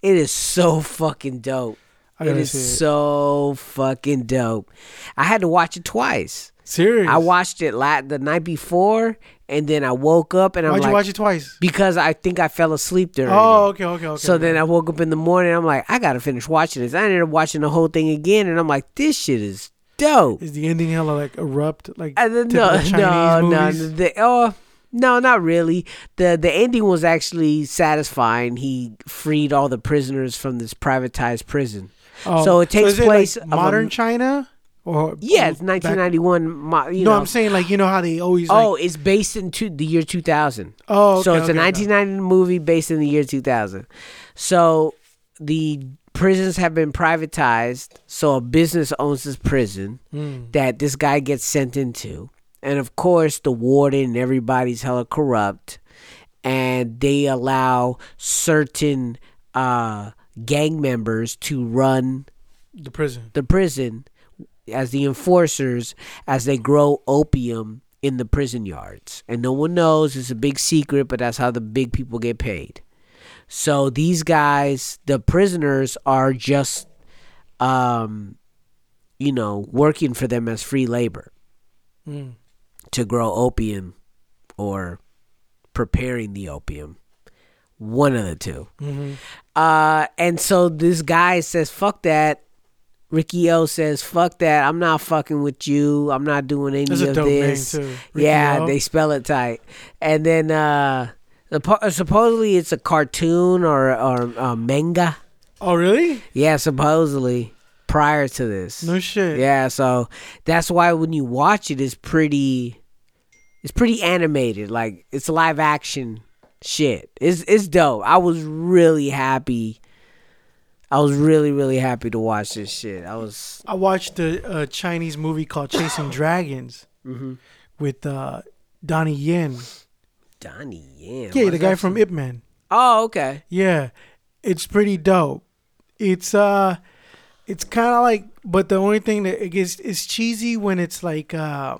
It is so fucking dope. It is it. so fucking dope. I had to watch it twice. Serious. I watched it la- the night before, and then I woke up and I'm Why'd like, you watch it twice? because I think I fell asleep during Oh, it. okay, okay, okay. So then I woke up in the morning. I'm like, I gotta finish watching this. I ended up watching the whole thing again, and I'm like, this shit is dope. is the ending hella like erupt like And then, typical no, Chinese no, no, movies? the, oh, no, not really. the The ending was actually satisfying. He freed all the prisoners from this privatized prison. Oh, so it takes like, place a- modern China or Yeah, it's 1991. mo- You no, know. I'm saying like you know how they always oh, like, it's based in two, the year 2000. oh so okay, it's a okay, 1990 movie based in the year 2000. So the prisons have been privatized. So a business owns this prison Mm. that this guy gets sent into, and of course the warden and everybody's hella corrupt, and they allow certain uh, gang members to run the prison. the prison as the enforcers as they grow opium in the prison yards. And no one knows, it's a big secret, but that's how the big people get paid. So these guys, the prisoners are just um you know, working for them as free labor Mm. to grow opium or preparing the opium. One of the two. hmm Uh, and so this guy says, "Fuck that." Ricky O says, "Fuck that! I'm not fucking with you. I'm not doing any That's of this." Yeah, O. they spell it tight. And then uh, supposedly it's a cartoon or or a manga. Oh really? Yeah, supposedly prior to this. No shit. Yeah, so that's why when you watch it, it's pretty, it's pretty animated. Like it's live action shit. It's it's dope. I was really happy. I was really really happy to watch this shit. I was I watched a, Chinese movie called Chasing Dragons Mm-hmm. with uh, Donnie Yen. Donnie Yen. Yeah, the guy from? Ip Man. Oh, okay. Yeah, it's pretty dope. It's uh, it's kind of like, but the only thing that it gets is cheesy when it's like, uh,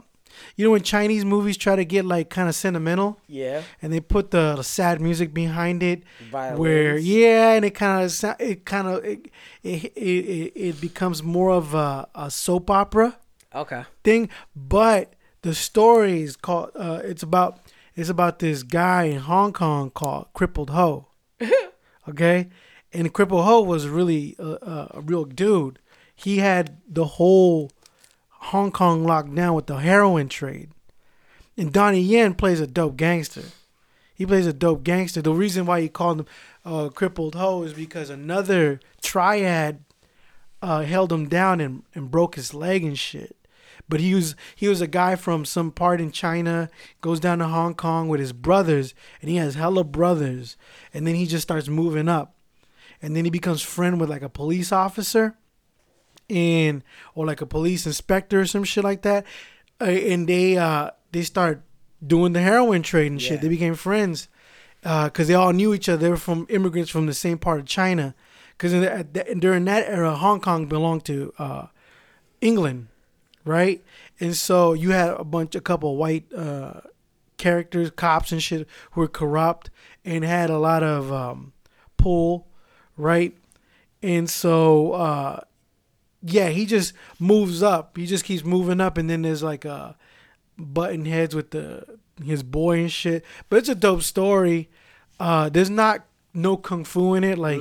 you know, when Chinese movies try to get like kind of sentimental Yeah. and they put the, the sad music behind it, Violins. where yeah, and it kind of it kind of it, it, it it becomes more of a, a soap opera Okay. thing but the story is called uh it's about it's about this guy in hong kong called crippled ho *laughs* okay and crippled ho was really a, a, a real dude he had the whole hong kong locked down with the heroin trade. And donnie yen plays a dope gangster. He plays a dope gangster. The reason why he called him uh crippled ho is because another triad uh, held him down and, and broke his leg and shit. But he was he was a guy from some part in China, goes down to Hong Kong with his brothers, and he has hella brothers. And then he just starts moving up, and then he becomes friend with like a police officer, and or like a police inspector or some shit like that. Uh, and they uh they start doing the heroin trade and shit. Yeah. They became friends because they all knew each other. They were from immigrants from the same part of China. Because during that era, Hong Kong belonged to uh, England, right? And so you had a bunch, a couple of white uh, characters, cops and shit, who were corrupt and had a lot of um, pull, right? And so, uh, yeah, he just moves up. He just keeps moving up, and then there's like a button heads with the his boy and shit. But it's a dope story. Uh, there's not no kung fu in it like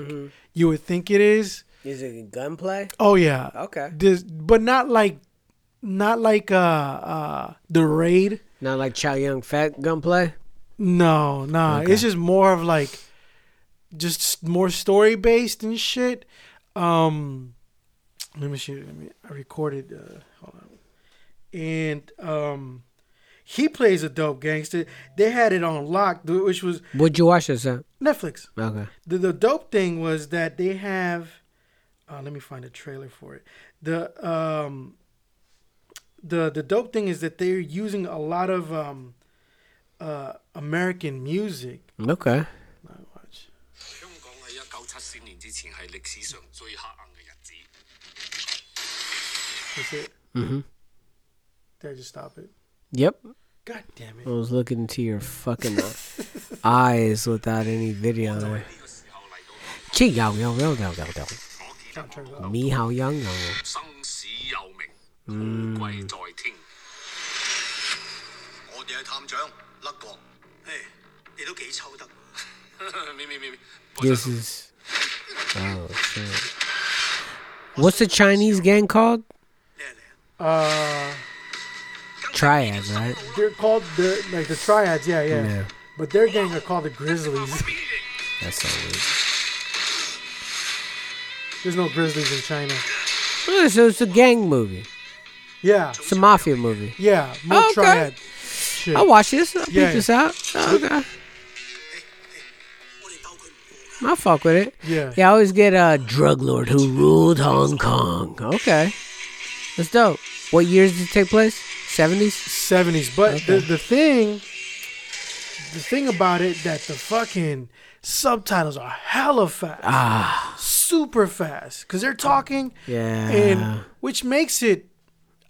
you would think it is. Is it gunplay? Oh yeah. Okay. This, but not like, not like uh uh the raid. Not like Chow Yun Fat gunplay. No, nah. Okay. It's just more of like just more story based and shit. Um let me see. Let me I recorded uh hold on. And um he plays a dope gangster. They had it on lock, dude, which was What'd you watch this at? Netflix. Okay. The the dope thing was that they have uh, let me find a trailer for it. The um the the dope thing is that they're using a lot of um uh American music. Okay. Now watch. 香港喺一九七四年之前系历史上最黑暗嘅日子。 That's it. Mm-hmm. Did I just stop it? Yep. God damn I it. was looking into your fucking uh, *laughs* eyes without any video there. 呢个时候嚟到切又有有有有有，我记得 Trying to turn it up. 你好样有。生死有命，*laughs* 高贵在天。我哋系探长，甩过。唉，你都几抽得。咪咪咪咪， This is. Oh shit. What's the Chinese gang called? uh, triads, right? They're called the like the triads. Yeah, yeah, yeah. But their gang are called the Grizzlies. That's so weird. There's no Grizzlies in China. So it's a gang movie. Yeah. It's a mafia movie. Yeah. Oh, okay. triad. Shit. I'll watch this. I'll yeah, peek yeah. this out. Oh, okay. I fuck with it. Yeah. Yeah, I always get a uh, drug lord who ruled Hong Kong. Okay. That's dope. What years did it take place? 70s? 70s. But Okay. the the thing the thing about it that the fucking subtitles are hella fast. Ah. Super fast cuz they're talking Yeah. and which makes it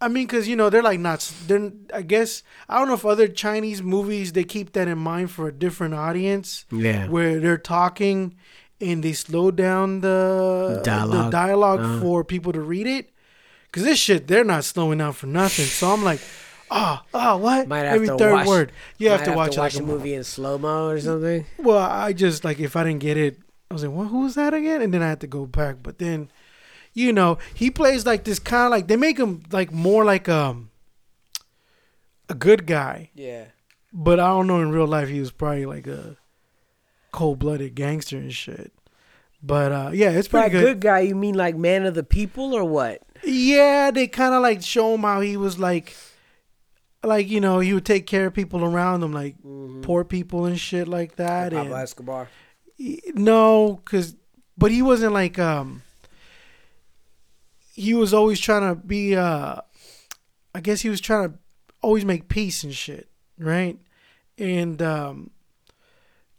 I mean cuz you know they're like not they're I guess I don't know if other Chinese movies they keep that in mind for a different audience Yeah. where they're talking and they slow down the Dialogue. the dialogue Uh. for people to read it. Cause this shit, they're not slowing down for nothing. So I'm like, oh, oh, what? Might have Every to third watch, word, you have to watch, to watch like a movie in slow mo or something. Well, I just like if I didn't get it, I was like, what? Who's that again? And then I had to go back. But then, you know, he plays like this kind of like they make him like more like um a good guy. Yeah. But I don't know in real life he was probably like a cold blooded gangster and shit. But uh yeah, it's By pretty good. good. guy, you mean like man of the people or what? Yeah, they kind of like show him how he was like, like you know, he would take care of people around him, like poor people and shit like that. Pablo And Escobar. no, cause, but he wasn't like um. He was always trying to be uh, I guess he was trying to always make peace and shit, right? And um,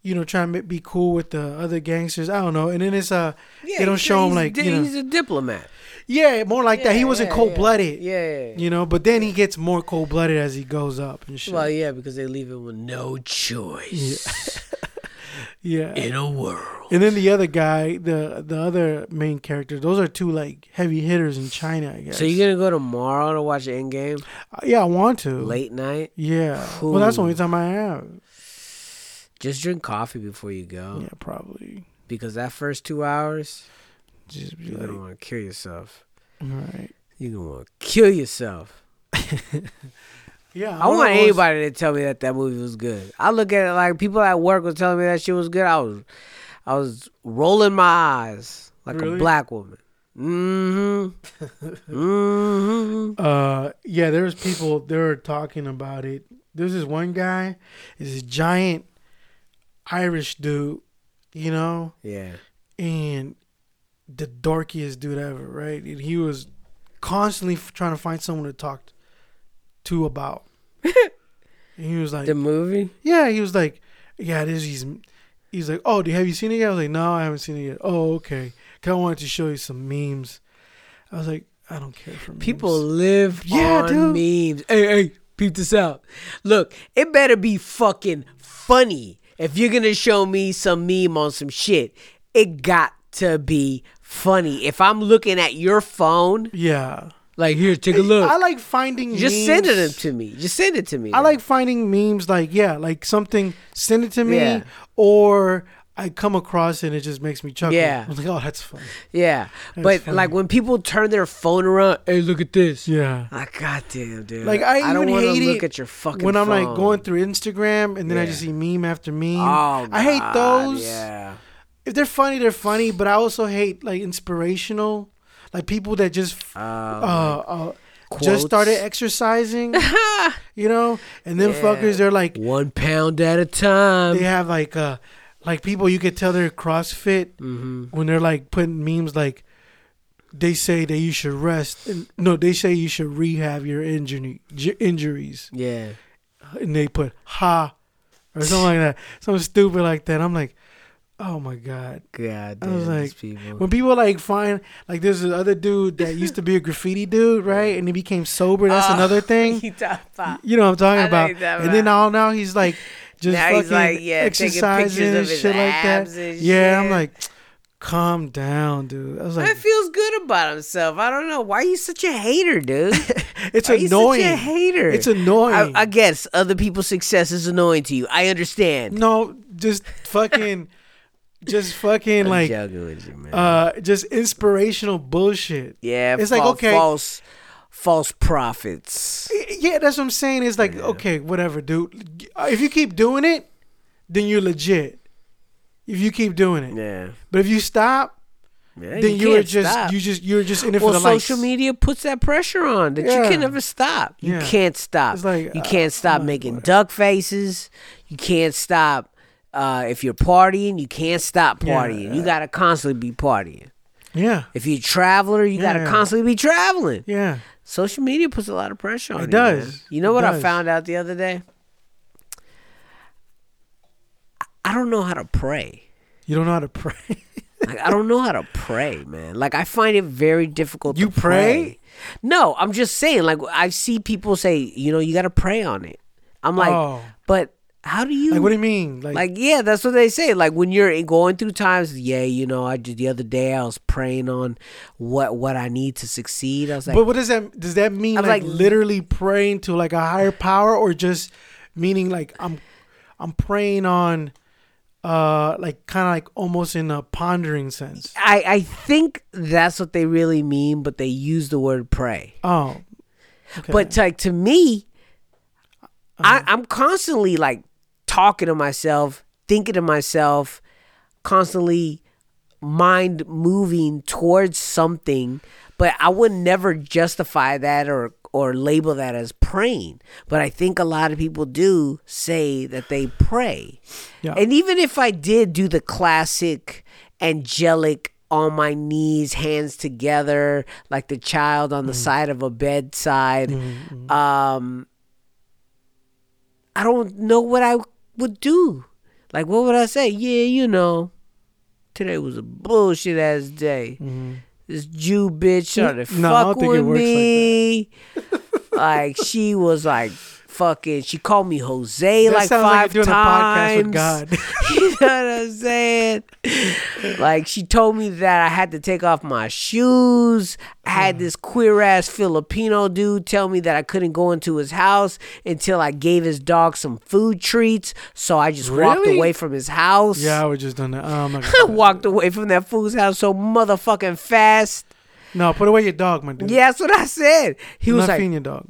you know, trying to be cool with the other gangsters. I don't know. And then it's uh, they don't show him like di- you know, he's a diplomat. Yeah, more like that. He wasn't yeah, cold blooded. Yeah. You know, but then he gets more cold blooded as he goes up and shit. Well, yeah, because they leave him with no choice *laughs* yeah. in a world. And then the other guy, the the other main character, those are two like heavy hitters in China, I guess. So you're gonna go tomorrow to watch Endgame Uh, yeah, I want to. late night? Yeah. Well, that's the only time I have. Just drink coffee before you go, Yeah, probably. because that first two hours, Just be you're like, gonna want to kill yourself. all right. You're gonna want to kill yourself. *laughs* Yeah. I want don't anybody to tell me that that movie was good. I look at it like people at work were telling me that shit was good. I was, I was rolling my eyes like a black woman. Mm-hmm. *laughs* mm-hmm. Uh, yeah, there was people they were talking about it. There's this one guy, is a giant Irish dude, you know, Yeah. and the dorkiest dude ever, right? And he was constantly f- trying to find someone to talk to about. and *laughs* he was like, The movie. yeah, he was like, yeah, this he's he's like, oh, do have you seen it yet? I was like, no, I haven't seen it yet. Oh, okay. 'Cause I wanted to show you some memes. I was like, I don't care for memes. People live Yeah, on memes. Hey, hey, peep this out. Look, it better be fucking funny. If you're gonna show me some meme on some shit, it got to be funny. If I'm looking at your phone, yeah. like here, take a look. I like finding Just memes. send it to me. Just send it to me. I like finding memes like yeah, like something send it to me Yeah. or I come across it and it just makes me chuckle. Yeah. I'm like, oh, that's funny. Yeah, That's but funny. like when people turn their phone around, hey, look at this. Yeah. Like, goddamn, dude. Like I, don't even wanna hate look it at your fucking when I'm like going through Instagram and then I just see meme after meme. Oh, I hate those. Yeah. If they're funny, they're funny. But I also hate like inspirational, like people that just Uh, uh, uh just started exercising. *laughs* you know, and then Yeah. fuckers they're like one pound at a time. they have like uh like people you could tell they're CrossFit hmm when they're like putting memes like they say that you should rest and no they say you should rehab your injury j- injuries Yeah. and they put ha or something like that something stupid like that i'm like oh my god God I was damn, these like, people. when people like find like there's this other dude that used to be a graffiti dude *laughs* right and he became sober that's Oh, another *laughs* thing you talk about- you know what i'm talking about talking and then about. now he's like *laughs* just Now fucking like, yeah, exercising and shit like that yeah i'm like calm down dude i was like, That feels good about himself. I don't know. Why are you such a hater, dude? it's Why are you annoying such a hater. it's annoying I, I guess other people's success is annoying to you. I understand. no just fucking just fucking I'm like you, uh just inspirational bullshit yeah, it's like, okay. false, false prophets. Yeah, that's what I'm saying. It's like, okay, whatever, dude. If you keep doing it, then you're legit. If you keep doing it, Yeah, but if you stop, yeah then you, are just stop. you just you're just in it well, for the social likes. media puts that pressure on that you Yeah. can never stop. You Yeah. can't stop. It's like, you uh, can't stop I'm making whatever. duck faces. You can't stop uh, if you're partying. You can't stop Yeah, partying. you gotta constantly be partying. Yeah, If you're a traveler, you gotta Yeah. constantly be traveling. yeah. Social media puts a lot of pressure on It you, man. does. You know It what I found out the other day? I don't know how to pray. You don't know how to pray. Like I don't know how to pray, man. Like I find it very difficult You to pray? No, I'm just saying like I see people say, you know, you got to pray on it. I'm like, Oh. but how do you like, what do you mean? Like, like yeah, that's what they say. Like when you're going through times, yeah, you know, I just the other day I was praying on what what I need to succeed. I was like, but what does that? Does that mean like, like- literally praying to like a higher power, or just meaning like I'm, I'm praying on, uh, like kind of like almost in a pondering sense. I I think that's what they really mean, but they use the word pray. Oh, okay. But like to me, Uh-huh. I, I'm constantly like talking to myself, thinking to myself, constantly mind moving towards something. But I would never justify that or or label that as praying. But I think a lot of people do say that they pray. Yeah. And even if I did do the classic angelic on my knees, hands together, like the child on the mm. side of a bedside, mm, mm. um, I don't know what I would do. Like, what would I say? Yeah, you know, today was a bullshit ass day. This Jew bitch started Mm-hmm. No, fuck with works like me. *laughs* Like, she was like fucking. She called me Jose that like like five doing times. a podcast with God. *laughs* you know what I'm saying? Like she told me that I had to take off my shoes. I had Mm. this queer ass Filipino dude tell me that I couldn't go into his house until I gave his dog some food treats. So I just walked away from his house. yeah, I would just done that. Oh, I'm not I *laughs* walked away from that fool's house so motherfucking fast. no, put away your dog, my dude. Yeah, that's what I said. He I'm was like, your dog.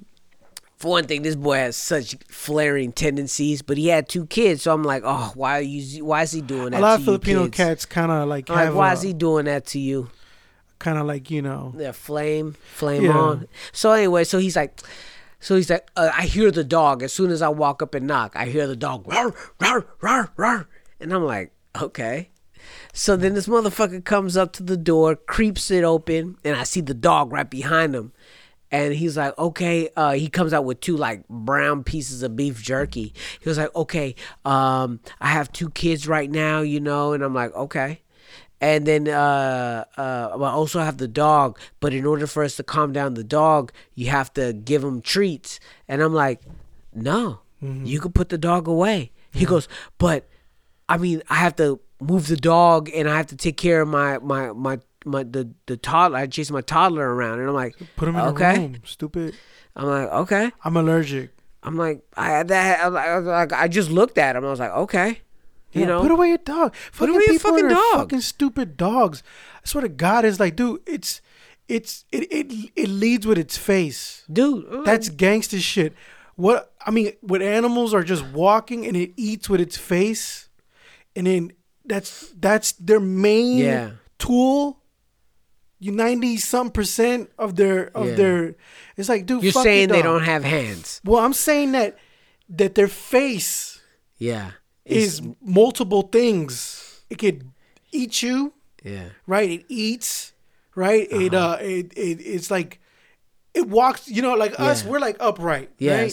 For one thing, this boy has such flaring tendencies, but he had two kids, so I'm like, oh, why are you? Why is he doing that? A lot of Filipino kids? cats kind of like like, why a, is he doing that to you? kind of like you know. Yeah, flame, flame Yeah. on. So anyway, so he's like, so he's like, uh, I hear the dog as soon as I walk up and knock. I hear the dog, rawr, rawr, rawr, rawr. and I'm like, okay. So then this motherfucker comes up to the door, creeps it open, and I see the dog right behind him. And he's like, okay. Uh, he comes out with two like brown pieces of beef jerky. He was like, okay, um, I have two kids right now, you know, and I'm like, okay and then uh, uh, I also have the dog. But in order for us to calm down the dog, you have to give him treats. And I'm like, no, you can put the dog away. He goes, but I mean, I have to move the dog, and I have to take care of my my my. My the the toddler, I chase my toddler around, and I'm like, Put him in okay. a room. Stupid. I'm like, okay. I'm allergic. I'm like, I that I'm like, I was like, I just looked at him. I was like, okay, You Yeah, know, put away your dog. Fucking away your fucking dog. Fucking stupid dogs. I swear to God, it's like, dude, it's it's it it it leads with its face. dude. uh, That's gangster shit. What I mean, when animals are just walking and it eats with its face, and then that's that's their main Yeah. tool. You ninety some percent of their of Yeah. their. It's like, dude, you're saying they don't have hands. Well, I'm saying that that their face Yeah, is multiple things. It could eat you, yeah, right? It eats, right? It Uh-huh. uh, it, it it's like it walks. You know, like us, we're like upright, Yes. right?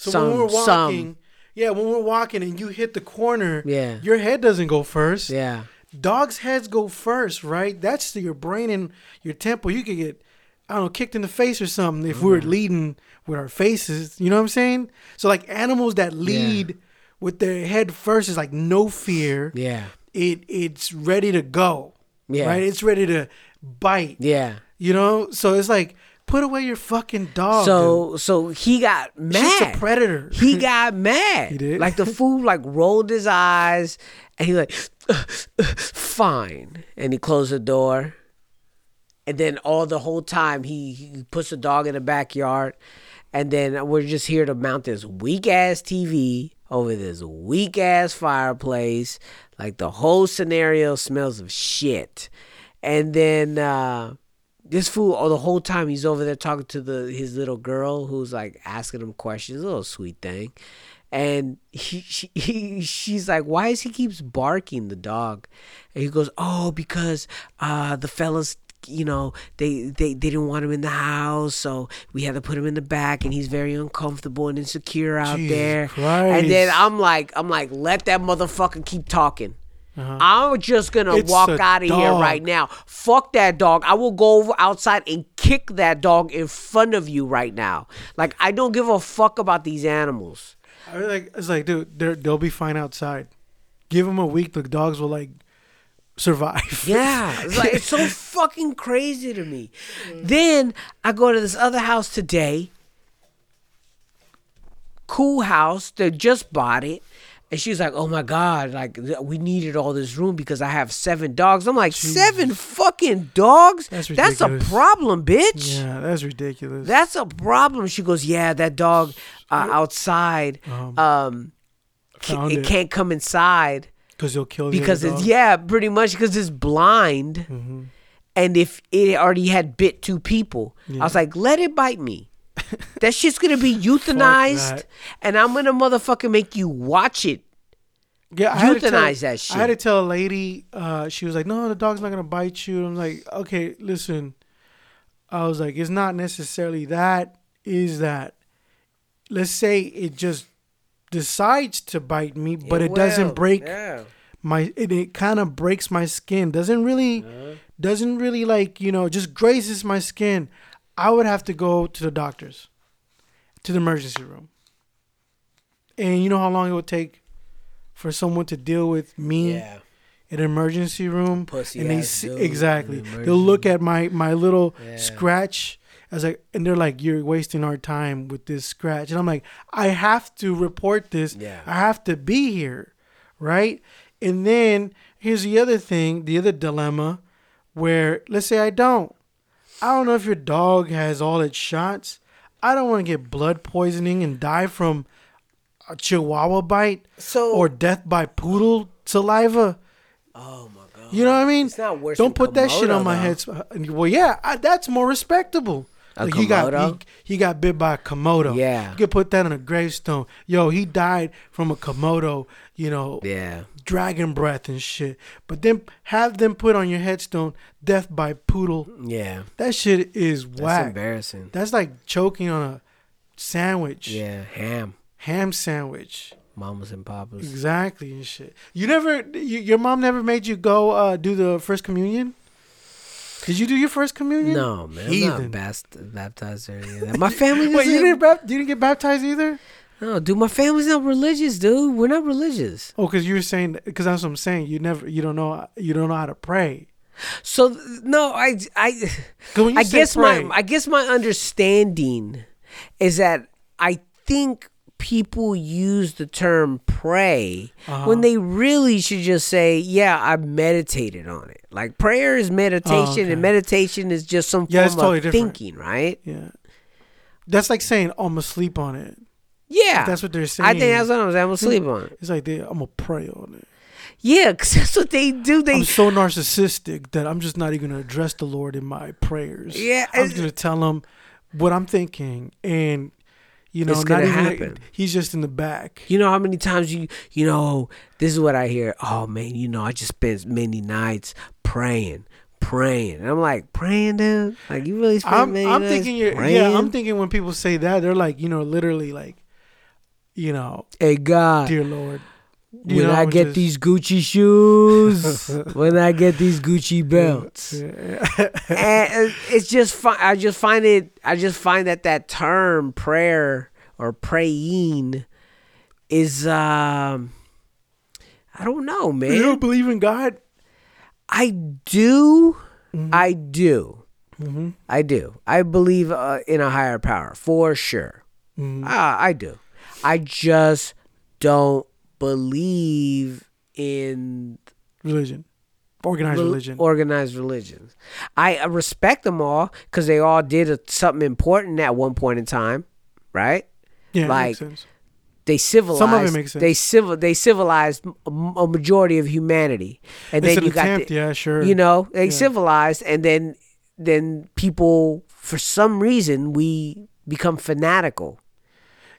So Some- when we're walking, some. yeah, when we're walking and you hit the corner, Yeah. your head doesn't go first. yeah. Dogs' heads go first, right? That's your brain and your temple. You could get, I don't know, kicked in the face or something if we are mm-hmm. leading with our faces. You know what I'm saying? So like animals that lead with their head first is like no fear. Yeah. It it's ready to go. Yeah. Right? It's ready to bite. Yeah. You know? So it's like put away your fucking dog. So so he got dude. Mad. a predator. He *laughs* got mad. He did? Like the *laughs* fool like rolled his eyes and he like fine. And he closed the door. And then all the whole time he, he puts the dog in the backyard. And then we're just here to mount this weak ass TV over this weak ass fireplace. Like the whole scenario smells of shit. And then uh this fool all the whole time he's over there talking to the his little girl who's like asking him questions, a little sweet thing. And he, she, *laughs* he she's like, why is he keeps barking the dog? And he goes, oh, because uh the fellas you know they, they they didn't want him in the house so we had to put him in the back and he's very uncomfortable and insecure out Jesus there. And then i'm like i'm like let that motherfucker keep talking. I'm just gonna Uh-huh. It's walk out of here right now. Fuck that dog. I will go over outside and kick that dog in front of you right now. Like i don't give a fuck about these animals I was like it's like, dude, they're, they'll be fine outside. Give them a week, the dogs will like survive. *laughs* Yeah, it's like it's so *laughs* fucking crazy to me. Then I go to this other house today. Cool house. They just bought it. And she's like, "Oh my god! Like we needed all this room because I have seven dogs." I'm like, seven fucking dogs? That's a problem, bitch. Yeah, that's ridiculous. That's a problem. She goes, "Yeah, that dog uh, outside, um, found it it. can't come inside." because you'll kill because it's yeah pretty much because it's blind Mm-hmm. and if it already had bit two people i was like let it bite me that shit's gonna be euthanized and i'm gonna motherfucking make you watch it Yeah, I had to tell- euthanize that I had to tell a lady. Uh, she was like, "No, the dog's not gonna bite you." I'm like, "Okay, listen." I was like, "It's not necessarily that. Is that? Let's say it just decides to bite me, but it, doesn't break my. It, it kind of breaks my skin. Doesn't really, doesn't really like you know, just grazes my skin. I would have to go to the doctors, to the emergency room. And you know how long it would take for someone to deal with me in an emergency room, Pussy and they see, dude exactly they'll look at my my little Yeah. scratch as like, and they're like, "You're wasting our time with this scratch," and I'm like, "I have to report this. Yeah. I have to be here, right?" And then here's the other thing, the other dilemma, where let's say I don't, I don't know if your dog has all its shots. I don't want to get blood poisoning and die from a chihuahua bite So- or death by poodle saliva. oh my god You know what I mean? It's not worse Don't put that shit on my though. head. Well, yeah, I, that's more respectable. A he got he, he got bit by a komodo. Yeah. you could put that on a gravestone. Yo, he died from a komodo. You know, yeah dragon breath and shit. But then have them put on your headstone death by poodle. yeah That shit is that's whack. embarrassing That's like choking on a sandwich. yeah ham Ham sandwich. mamas and papas Exactly and shit. You never, you, your mom never made you go uh, do the first communion. Did you do your first communion? no man I'm not bast- baptized or any of that my *laughs* family Wait, you didn't, bap- you didn't get baptized either? no dude my family's not religious dude we're not religious Oh, because you were saying because that's what I'm saying. You never, you don't know, you don't know how to pray. So no, I I, *laughs* I guess pray- my I guess my understanding is that I think people use the term pray Uh-huh. when they really should just say, "Yeah, I meditated on it." Like prayer is meditation, Oh, okay. and meditation is just some Yeah, form totally of different. thinking, right? Yeah. That's like saying I'm gonna sleep on it. Yeah, That's what they're saying. I think that's what I'm saying. I'm gonna sleep on it. It's like they, I'm gonna pray on it. Yeah, because *laughs* that's what they do. They I'm so narcissistic that I'm just not even gonna address the Lord in my prayers. Yeah, I'm just gonna tell him what I'm thinking, and you know, It's not gonna even. happen. He's just in the back. You know how many times you you know this is what I hear. Oh man, you know I just spent many nights praying, praying. And I'm like praying, dude. Like you really spent I'm, many I'm nights thinking, you're, praying? yeah, I'm thinking when people say that, they're like, you know, literally like, you know, Hey God, dear Lord, you when know, I get just- these Gucci shoes, *laughs* when I get these Gucci belts, and it's just fun. I just find it. I just find that that term prayer or praying is um. I don't know, man. you don't believe in God? I do. Mm-hmm. I do. I do. I believe uh, in a higher power for sure. Mm-hmm. Ah, I do. I just don't believe in Religion, organized rel- religion. organized religions. I respect them all because they all did a, something important at one point in time, right? yeah, like. They civilized. makes sense. They civil. They civilized a, a majority of humanity, and It's then an you got the, yeah, sure. You know, they Yeah. civilized, and then then people, for some reason, we become fanatical.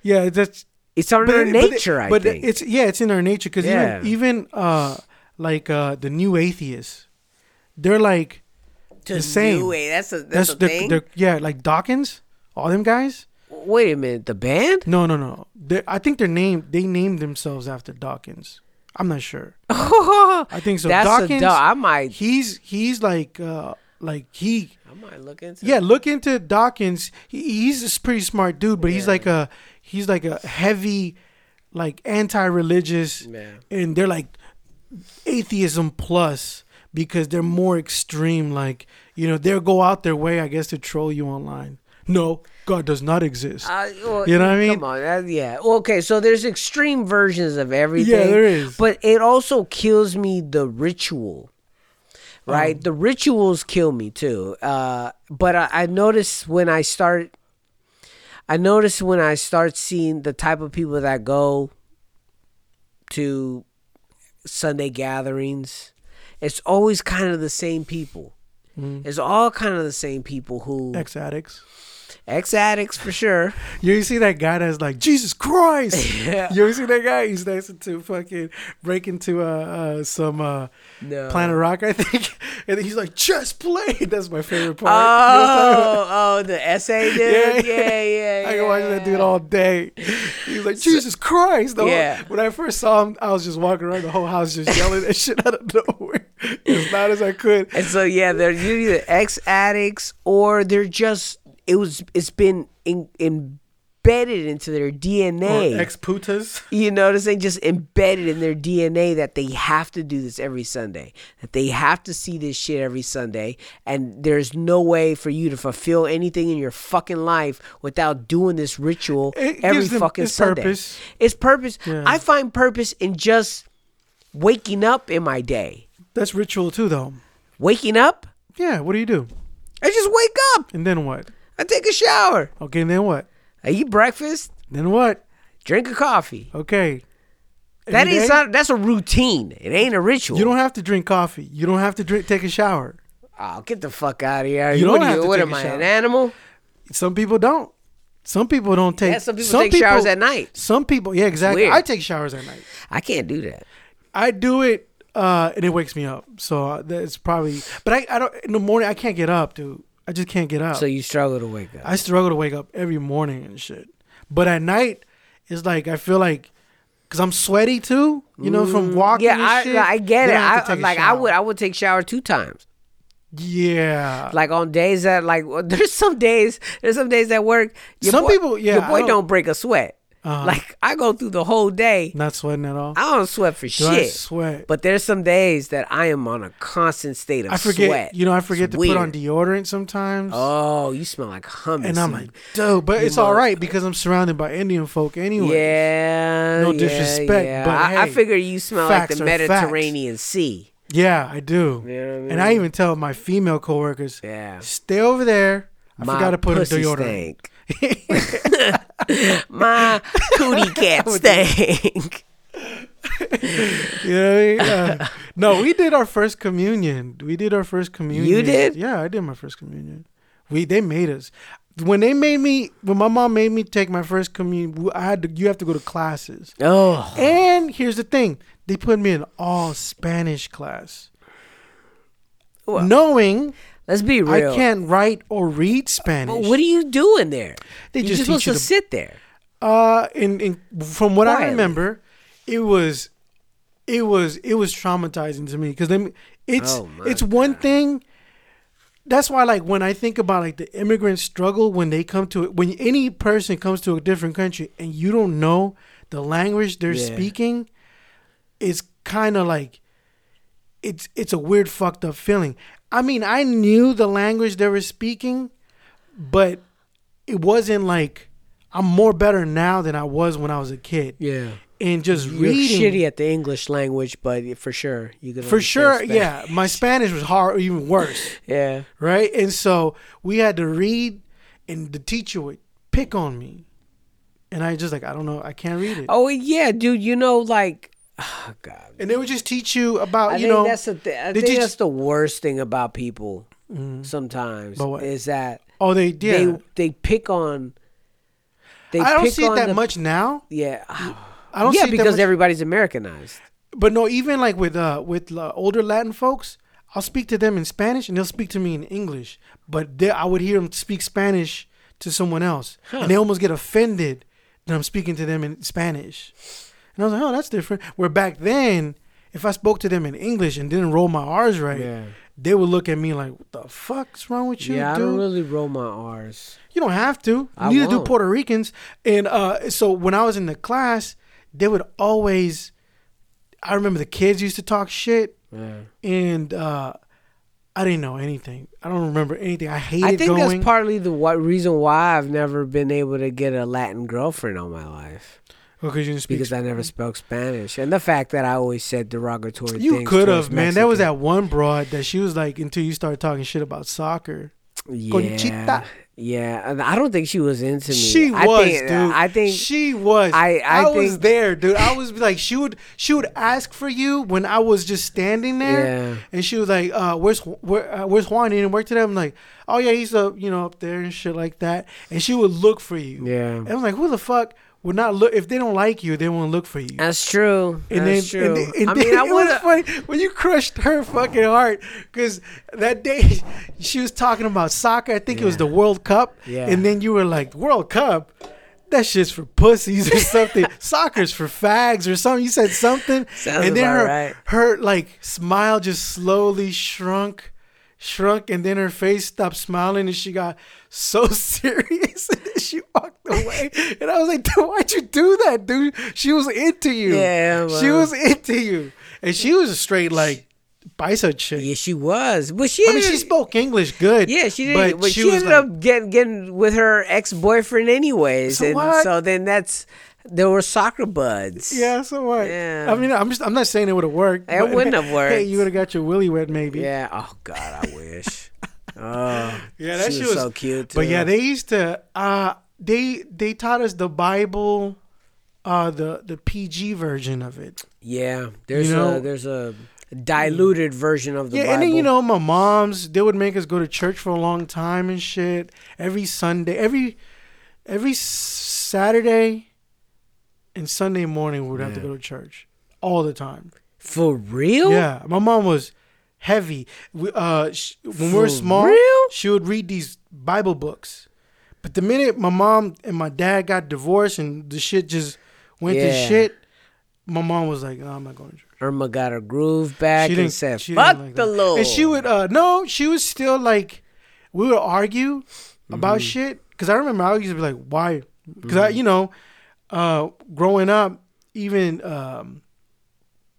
Yeah, that's It's our but, it- but nature, I but think. it's yeah, it's in our nature because Yeah. even even uh like uh the new atheists, they're like the same. That's a That's they're, they're- yeah, like Dawkins, all them guys. Wait a minute, the band? No, no, no. They, I think they're named. They named themselves after Dawkins. I'm not sure. I *laughs* I think so. That's a Dawkins. dog. I might. He's he's like uh like he I might look into. yeah. Look into Dawkins. He, he's a pretty smart dude, but he's like a he's like a heavy like anti-religious, Yeah. and they're like atheism plus because they're more extreme. Like you know they'll go out their way, I guess, to troll you online. No, God does not exist. Uh, well, You know what I mean? Come on, yeah. Okay, so there's extreme versions of everything. Yeah, there is. But it also kills me the ritual, right? Um, the rituals kill me too. Uh, but I, I notice when I start, I notice when I start seeing the type of people that go to Sunday gatherings, it's always kind of the same people. Mm-hmm. It's all kind of the same people who Ex addicts. Ex addicts for sure. *laughs* You see that guy that's like Jesus Christ? *laughs* Yeah. You ever see that guy? He's nice to fucking break into uh, uh some uh No. Planet Rock, I think, *laughs* and he's like just play. That's my favorite part. You know what I'm talking about? Oh, oh, the essay dude. Yeah, yeah, yeah. I can watch that dude all day. He's like Jesus Christ. The whole- Yeah. when I first saw him, I was just walking around the whole house just yelling that shit out of nowhere as loud as I could. And so yeah, they're either ex addicts or they're just it was it's been in, embedded into their DNA. Ex putas. you know what I'm saying? Just embedded in their DNA that they have to do this every Sunday, that they have to see this shit every Sunday, and there's no way for you to fulfill anything in your fucking life without doing this ritual It every fucking it's Sunday. purpose. It's purpose. Yeah. I find purpose in just waking up in my day. That's ritual too, though. Waking up, Yeah. What do you do? I just wake up. And then what? I take a shower. Okay. And then what? I eat breakfast. Then what? Drink a coffee. Okay. That Every is day? not. That's a routine. It ain't a ritual. You don't have to drink coffee. You don't have to drink, take a shower. Oh, get the fuck out of here! You what don't are have you? to What take am a I? shower. An animal? Some people don't. Some people don't take. Yeah, some people take showers at night. Some people, yeah, exactly. weird. I take showers at night. I can't do that. I do it, uh, and it wakes me up. So uh, that's probably. But I, I don't. In the morning, I can't get up, dude. I just can't get up. So you struggle to wake up. I struggle to wake up every morning and shit. But at night, it's like I feel like. Cause I'm sweaty too, you know, from mm, walking. yeah, and I, shit, I get it. to I, like I would. I would take shower two times. Yeah, Like on days that like *laughs* there's some days there's some days at work. Some boy, people- yeah, your boy don't- don't, break a sweat. Uh-huh. Like I go through the whole day. Not sweating at all. I don't sweat for Do I shit. sweat? But there's some days that I am on a constant state of I forget. sweat. You know, I forget It's to put on deodorant sometimes. Oh, you smell like hummus. and I'm like, dude, but you it's all mother- because I'm surrounded by Indian folk anyway. Yeah. No yeah, disrespect, yeah. but I, I figure you smell like the are facts. Mediterranean Sea. Yeah, I do. You know what I And I even tell my female coworkers, Yeah. stay over there. I My forgot to put a deodorant. stank. *laughs* My cootie cat stank. You know what I mean? Uh, no, we did our first communion. We did our first communion. You did? Yeah, I did my first communion. We they made us when they made me when my mom made me take my first communion. I had to. You have to go to classes. Oh. And here's the thing: they put me in all Spanish class, Well, knowing Let's be real. I can't write or read Spanish. But what are you doing there? They You're just supposed teach you to the- sit there. Uh, in in from what I remember, it was, it was it was traumatizing to me because then it's Oh, it's one thing. That's why, like, when I think about like the immigrant struggle when they come to it, when any person comes to a different country and you don't know the language they're Yeah. speaking, it's kind of like it's it's a weird fucked up feeling. I mean, I knew the language they were speaking, but it wasn't like I'm more better now than I was when I was a kid. Yeah. And just You're reading shitty at the English language, but for sure you can. for sure, Spanish. yeah. My Spanish was hard, even worse, *laughs* Yeah. right? And so we had to read, and the teacher would pick on me, and I just like I don't know, I can't read it. Oh yeah, dude. You know, like, oh god. And they would just teach you about I you know that's the th- I they think teach- that's the worst thing about people. Sometimes But what? is that oh they yeah. they they pick on. They I don't pick see it that the- much now. Yeah. I don't yeah, see it that because everybody's Americanized. But no, even like with uh with uh, older Latin folks, I'll speak to them in Spanish and they'll speak to me in English. But they, I would hear them speak Spanish to someone else, and they almost get offended that I'm speaking to them in Spanish. And I was like, oh, that's different. Where back then, if I spoke to them in English and didn't roll my R's right, Yeah. they would look at me like, what the fuck's wrong with you, yeah, I don't really roll my R's. You don't have to. I Neither do won't. Puerto Ricans. And uh, so when I was in the class, they would always. I remember the kids used to talk shit, Yeah. and uh, I didn't know anything. I don't remember anything. I hated I think going. that's partly the reason why I've never been able to get a Latin girlfriend all my life because you didn't speak. because I never spoke Spanish, and the fact that I always said derogatory things. You could have, man. That was that one broad that she was like until you started talking shit about soccer. yeah, Conchita. yeah. And I don't think she was into me. She I was, think, dude. I think she was. I- I was think- there, dude. I was like, she would, she would ask for you when I was just standing there, Yeah. and she was like, uh, "Where's where, uh, Where's Juan? He didn't work today." I'm like, "Oh yeah, he's up, you know, up there and shit like that." And she would look for you. Yeah. And I'm like, "Who the fuck would not look if they don't like you? They won't look for you." That's true. And That's then, true. and then, and I then mean, I *laughs* it would was funny when you crushed her fucking heart because that day *laughs* she was talking about soccer. I think it was the World Cup, Yeah. and then you were like, "World Cup." That shit's for pussies or *laughs* something. Soccer's for fags or something. You said something, Sounds and then about her right. her like smile just slowly shrunk, shrunk, and then her face stopped smiling, and she got so *laughs* serious, and she walked away. And I was like, "Dude, why'd you do that, dude? She was into you. Yeah, she was into you, and she was a straight like bicep chick. Yeah, she was, but she. I mean, she spoke English good. Yeah, she did, but, she, was ended like, up getting getting with her ex boyfriend anyways, So and what? so then that's there were soccer buds. Yeah, so what? Yeah. I mean, I'm just, I'm not saying it would have worked. It wouldn't have worked. Hey, you would have got your willy wet, maybe. Yeah. Oh God, I wish. *laughs* oh, Yeah, that shit was, was so cute. But yeah, they used to. Uh, they they taught us the Bible, uh, the the PG version of it. yeah. There's You know- a there's a diluted version of the yeah, Bible. and then you know my moms they would make us go to church for a long time and shit. Every Sunday, every every Saturday and Sunday morning we would have to go to church all the time. for real. Yeah, my mom was heavy. We, uh, sh- when we were small, real? she would read these Bible books. But the minute my mom and my dad got divorced and the shit just went to shit, my mom was like, no, "I'm not going to church." Irma got her groove back she and said, she "Fuck like the that. Lord." And she would uh no, she was still like we would argue about Mm-hmm. shit because I remember I used to be like, why? Because I, you know, uh, growing up, even um,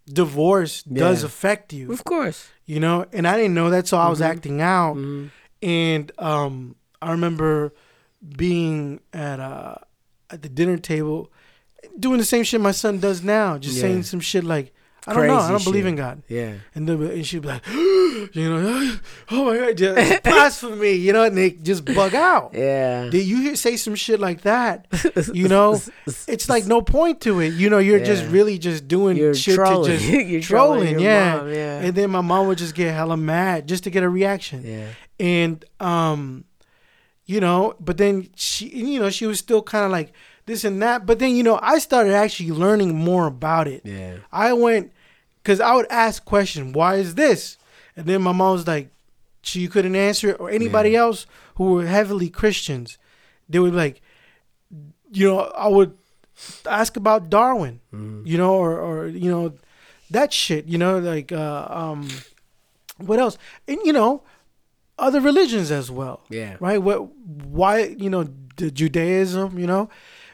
divorce does affect you. Of course. you know and i didn't know that so i was Mm-hmm. acting out and um i remember being at uh at the dinner table doing the same shit my son does now just Yeah. saying some shit like i don't know i don't believe in god Yeah. and then and she'd be like *gasps* you know *gasps* oh my god just blasphemy *laughs* you know and they just bug out *laughs* Yeah. did you hear say some shit like that? You know, *laughs* it's like no point to it. You know, you're just really just doing You're shit trolling. to just You're trolling, trolling yeah. mom, yeah. And then my mom would just get hella mad just to get a reaction. Yeah. And um, you know, but then she, you know, she was still kind of like this and that. But then you know, I started actually learning more about it. Yeah. I went because I would ask questions. Why is this? And then my mom was like, she couldn't answer it, or anybody Yeah. else who were heavily Christians, they would be like, you know, I would ask about Darwin, Mm-hmm. you know, or or you know, that shit, you know, like uh, um, what else? And you know, other religions as well Yeah. right? What, why, you know, the Judaism, you know,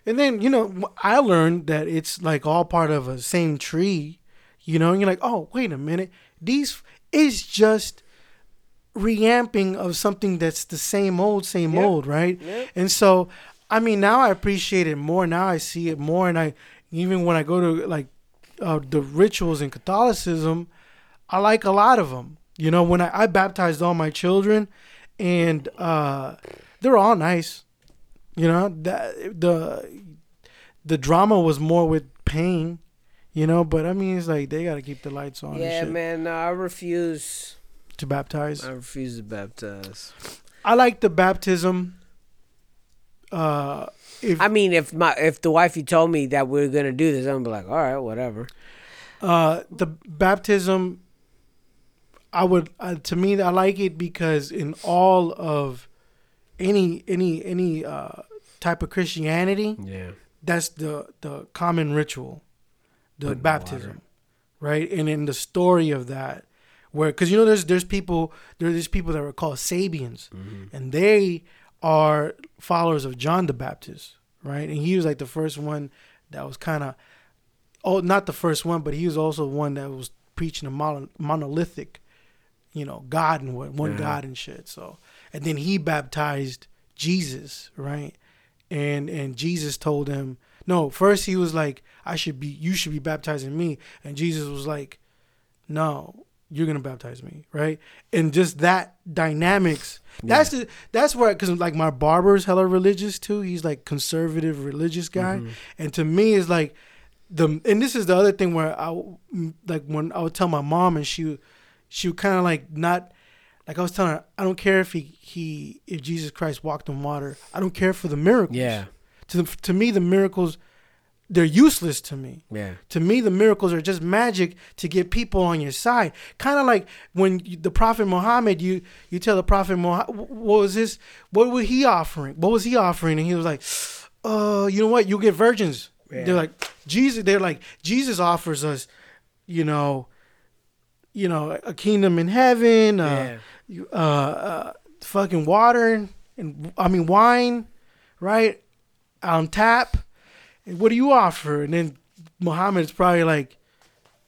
and then you know, I learned that it's like all part of a same tree, you know. And you're like, oh, wait a minute, these is just reamping of something that's the same old, same Yep. old, right? Yep. And so, I mean, now I appreciate it more. Now I see it more, and I even when I go to like uh, the rituals in Catholicism, I like a lot of them. You know, when I, I baptized all my children, and uh, they're all nice. You know, that the the drama was more with pain. You know, but I mean, it's like they got to keep the lights on. Yeah, man. No, I refuse. To baptize, I refuse to baptize. I like the baptism. Uh, if I mean, if my if the wifey told me that we are gonna do this, I'm gonna be like, all right, whatever. Uh, the baptism, I would uh, to me I like it because in all of any any any uh, type of Christianity, Yeah. that's the the common ritual, the Put in baptism, right? And in the story of that, where because you know there's there's people there there's people that are called Sabians, and they are followers of John the Baptist, right? And he was like the first one that was kind of oh not the first one, but he was also one that was preaching a mono, monolithic, you know, God and what one Yeah. God and shit. So and then he baptized Jesus, right? And and Jesus told him no. First he was like, I should be you should be baptizing me, and Jesus was like, no. You're gonna baptize me, right? And just that dynamics. That's the that's where because like my barber's hella religious too. He's like conservative religious guy, mm-hmm. and to me is like the and this is the other thing where I like when I would tell my mom and she she would kind of like not like I was telling her I don't care if he he if Jesus Christ walked on water. I don't care for the miracles. Yeah. to to me the miracles they're useless to me. Yeah. to me the miracles are just magic to get people on your side. Kind of like when you, the prophet muhammad you you tell the prophet muhammad what was this what was he offering? What was he offering? And he was like uh you know what? You get virgins. Yeah. they're like jesus they're like jesus offers us you know you know a kingdom in heaven uh, Yeah. uh, uh fucking water and, i mean wine right on tap and what do you offer? And then Muhammad is probably like,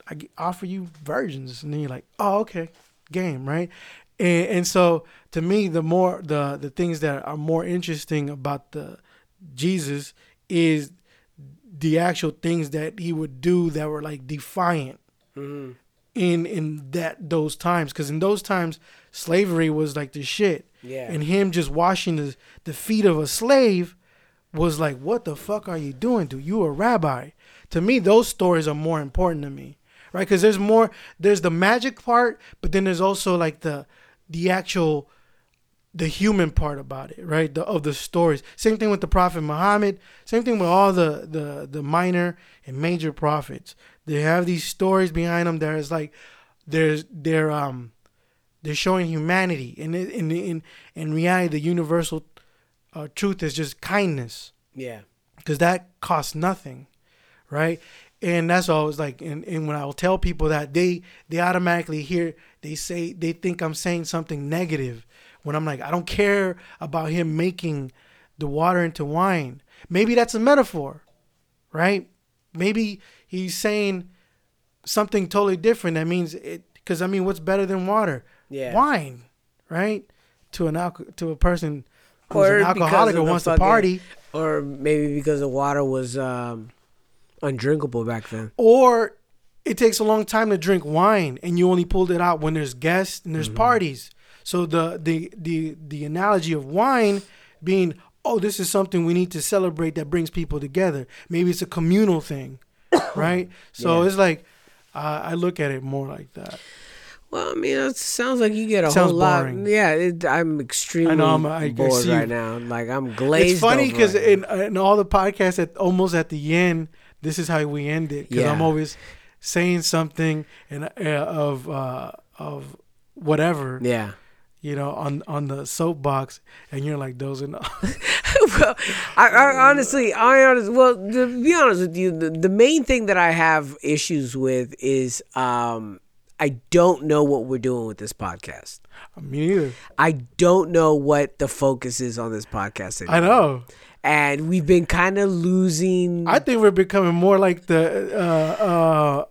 I offer you virgins. And then you're like, oh, okay, game, right? And, and so to me, the more the the things that are more interesting about the Jesus is the actual things that he would do that were like defiant Mm-hmm. In in that those times. Because in those times slavery was like the shit. Yeah. and him just washing the the feet of a slave was like what the fuck are you doing dude? You a rabbi. To me those stories are more important to me right? Because there's more there's the magic part but then there's also like the the actual the human part about it, right? The of the stories. Same thing with the Prophet Muhammad. Same thing with all the the the minor and major prophets. They have these stories behind them that is like there's they're um they're showing humanity and in in in in reality the universal uh, truth is just kindness Yeah. because that costs nothing, right? And that's always like, and, and when I will tell people that they they automatically hear they say they think I'm saying something negative when I'm like I don't care about him making the water into wine. Maybe that's a metaphor, right? Maybe he's saying something totally different. That means it because I mean, what's better than water? Yeah. wine, right? To an alco- to a person who's Or an alcoholic or wants to party, Or maybe because the water was um, undrinkable back then. or it takes a long time to drink wine, and you only pulled it out when there's guests and there's Mm-hmm. parties. So the the the the analogy of wine being, oh, this is something we need to celebrate that brings people together. Maybe it's a communal thing, *coughs* right? So Yeah. it's like uh, I look at it more like that. Well, I mean, it sounds like you get a Sounds whole lot. boring. Yeah, it, I'm extremely I know, I'm- I- I bored see right now. Like I'm glazed. it's funny because right in, in all the podcasts, at almost at the end, this is how we end it. Because I'm always saying something and uh, of uh, of whatever, yeah. You know, on on the soapbox, and you're like, those are not. well, I, I honestly, I honest. Well, to be honest with you, the, the main thing that I have issues with is um, I don't know what we're doing with this podcast. Me neither. I don't know what the focus is on this podcast. I know. And we've been kind of losing. I think we're becoming more like the uh,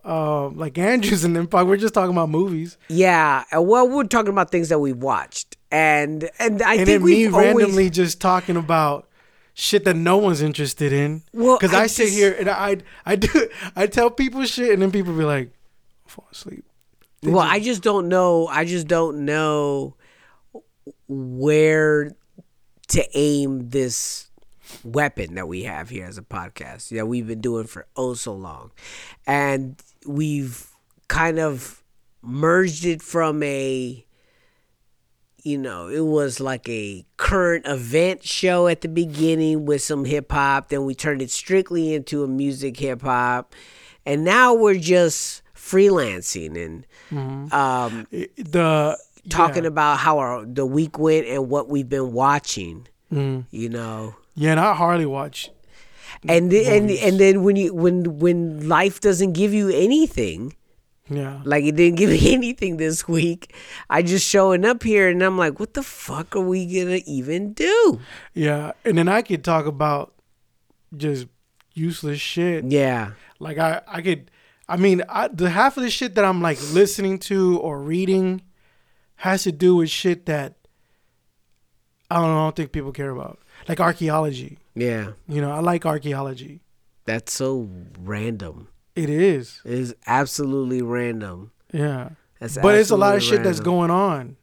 uh, uh, like Andrews and pod- We're just talking about movies, yeah, uh, well, we're talking about things that we've watched, and and I and think then me we've always. randomly just talking about shit that no one's interested in. Well, because I I, sit just- here and I I do I tell people shit, and then people be like, fall asleep. Well, I just don't know. I just don't know where to aim this weapon that we have here as a podcast that we've been doing for oh so long. And we've kind of merged it from a you know, it was like a current event show at the beginning with some hip hop. Then we turned it strictly into a music hip hop. And now we're just freelancing and um, the talking yeah. about how our the week went and what we've been watching. Mm. You know, Yeah, and I hardly watch. and th- and and then when you when when life doesn't give you anything, Yeah, like it didn't give me *laughs* anything this week, I just showing up here and I'm like, what the fuck are we gonna even do? yeah, and then I could talk about just useless shit. Yeah, Like I, I could, I mean, I, the half of the shit that I'm like listening to or reading has to do with shit that I don't know. I don't think people care about, like archaeology. yeah, You know, I like archaeology. that's so random. It is, It is absolutely random. yeah. That's But it's a lot of shit that's going on.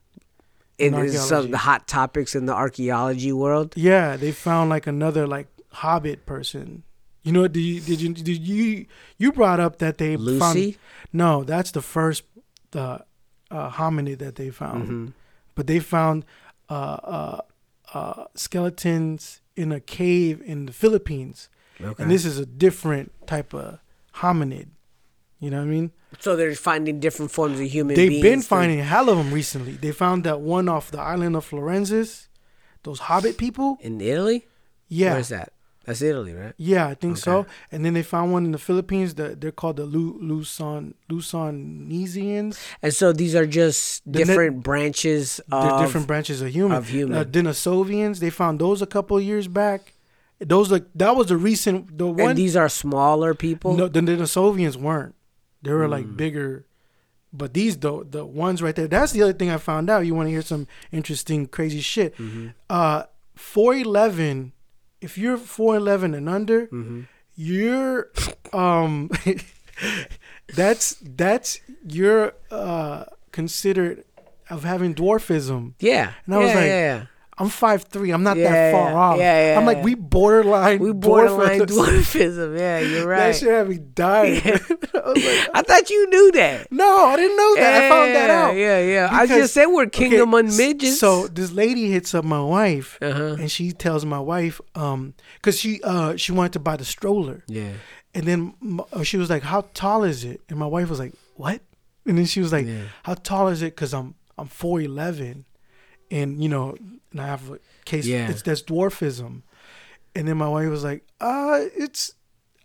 It in some archaeology. the hot topics in the archaeology world. Yeah, they found like another like Hobbit person. You know, did you did you did you you brought up that they found Lucy? No, that's the first uh, uh, hominid that they found. Mm-hmm. But they found uh, uh, skeletons in a cave in the Philippines, Okay. and this is a different type of hominid. You know what I mean? So they're finding different forms of human They've beings. been finding a hell of them recently. They found that one off the island of Florenzis, those Hobbit people. in Italy. Yeah, Where's that? That's Italy, right? Yeah, I think so. And then they found one in the Philippines. That they're called the Lu- Luzon Luzonesians. And so these are just The different branches They're of different branches of human. of human. Uh, Denisovians. They found those a couple of years back. Those like that was the recent the and one. these are smaller people. no, the Denisovians weren't. They were Mm. like bigger. But these the the ones right there. That's the other thing I found out. You want to hear some interesting crazy shit? Mm-hmm. Uh, four eleven. If you're four eleven and under, Mm-hmm. you're um *laughs* that's that's you're uh considered of having dwarfism. yeah. And I was like, yeah, yeah. I'm five three. I'm not Yeah, that far yeah, off. yeah, yeah, I'm like yeah. we borderline. we borderline dwarfism. dwarfism. Yeah, you're *laughs* right. That shit had me dying. *laughs* I like, *laughs* I thought you knew that. no, I didn't know that. I found that out. Yeah, yeah. I just said we're kingdom okay, on midgets. So this lady hits up my wife, Uh-huh. and she tells my wife, um, because she uh she wanted to buy the stroller, yeah. and then uh, she was like, "How tall is it?" And my wife was like, "What?" And then she was like, Yeah. "How tall is it?" Because I'm I'm four eleven, and you know, and I have a case. Yeah. It's that's dwarfism, and then my wife was like, "Uh, it's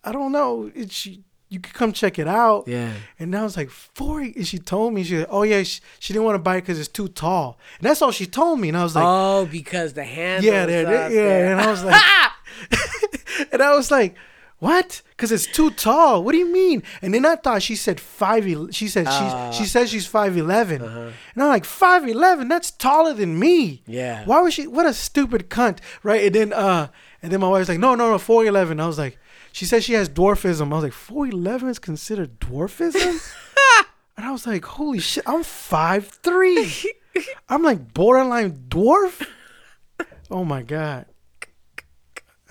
I don't know. It's you could come check it out." Yeah. And I was like, four. And she told me, she said, oh, yeah, she, she didn't want to buy it because it's too tall. And that's all she told me. And I was like, oh, because the handle. yeah, there, there, yeah. And I was like, *laughs* *laughs* and I was like, what? Because it's too tall. What do you mean? And then I thought she said five. She said Uh. she's she says she's five And Uh-huh. I'm like five eleven. That's taller than me. Yeah. Why was she? What a stupid cunt, right? And then uh, and then my wife's like, no, no, no, four eleven. I was like, she says she has dwarfism. I was like, four eleven is considered dwarfism. *laughs* and I was like, holy shit, I'm five three. *laughs* I'm like borderline dwarf. Oh my god.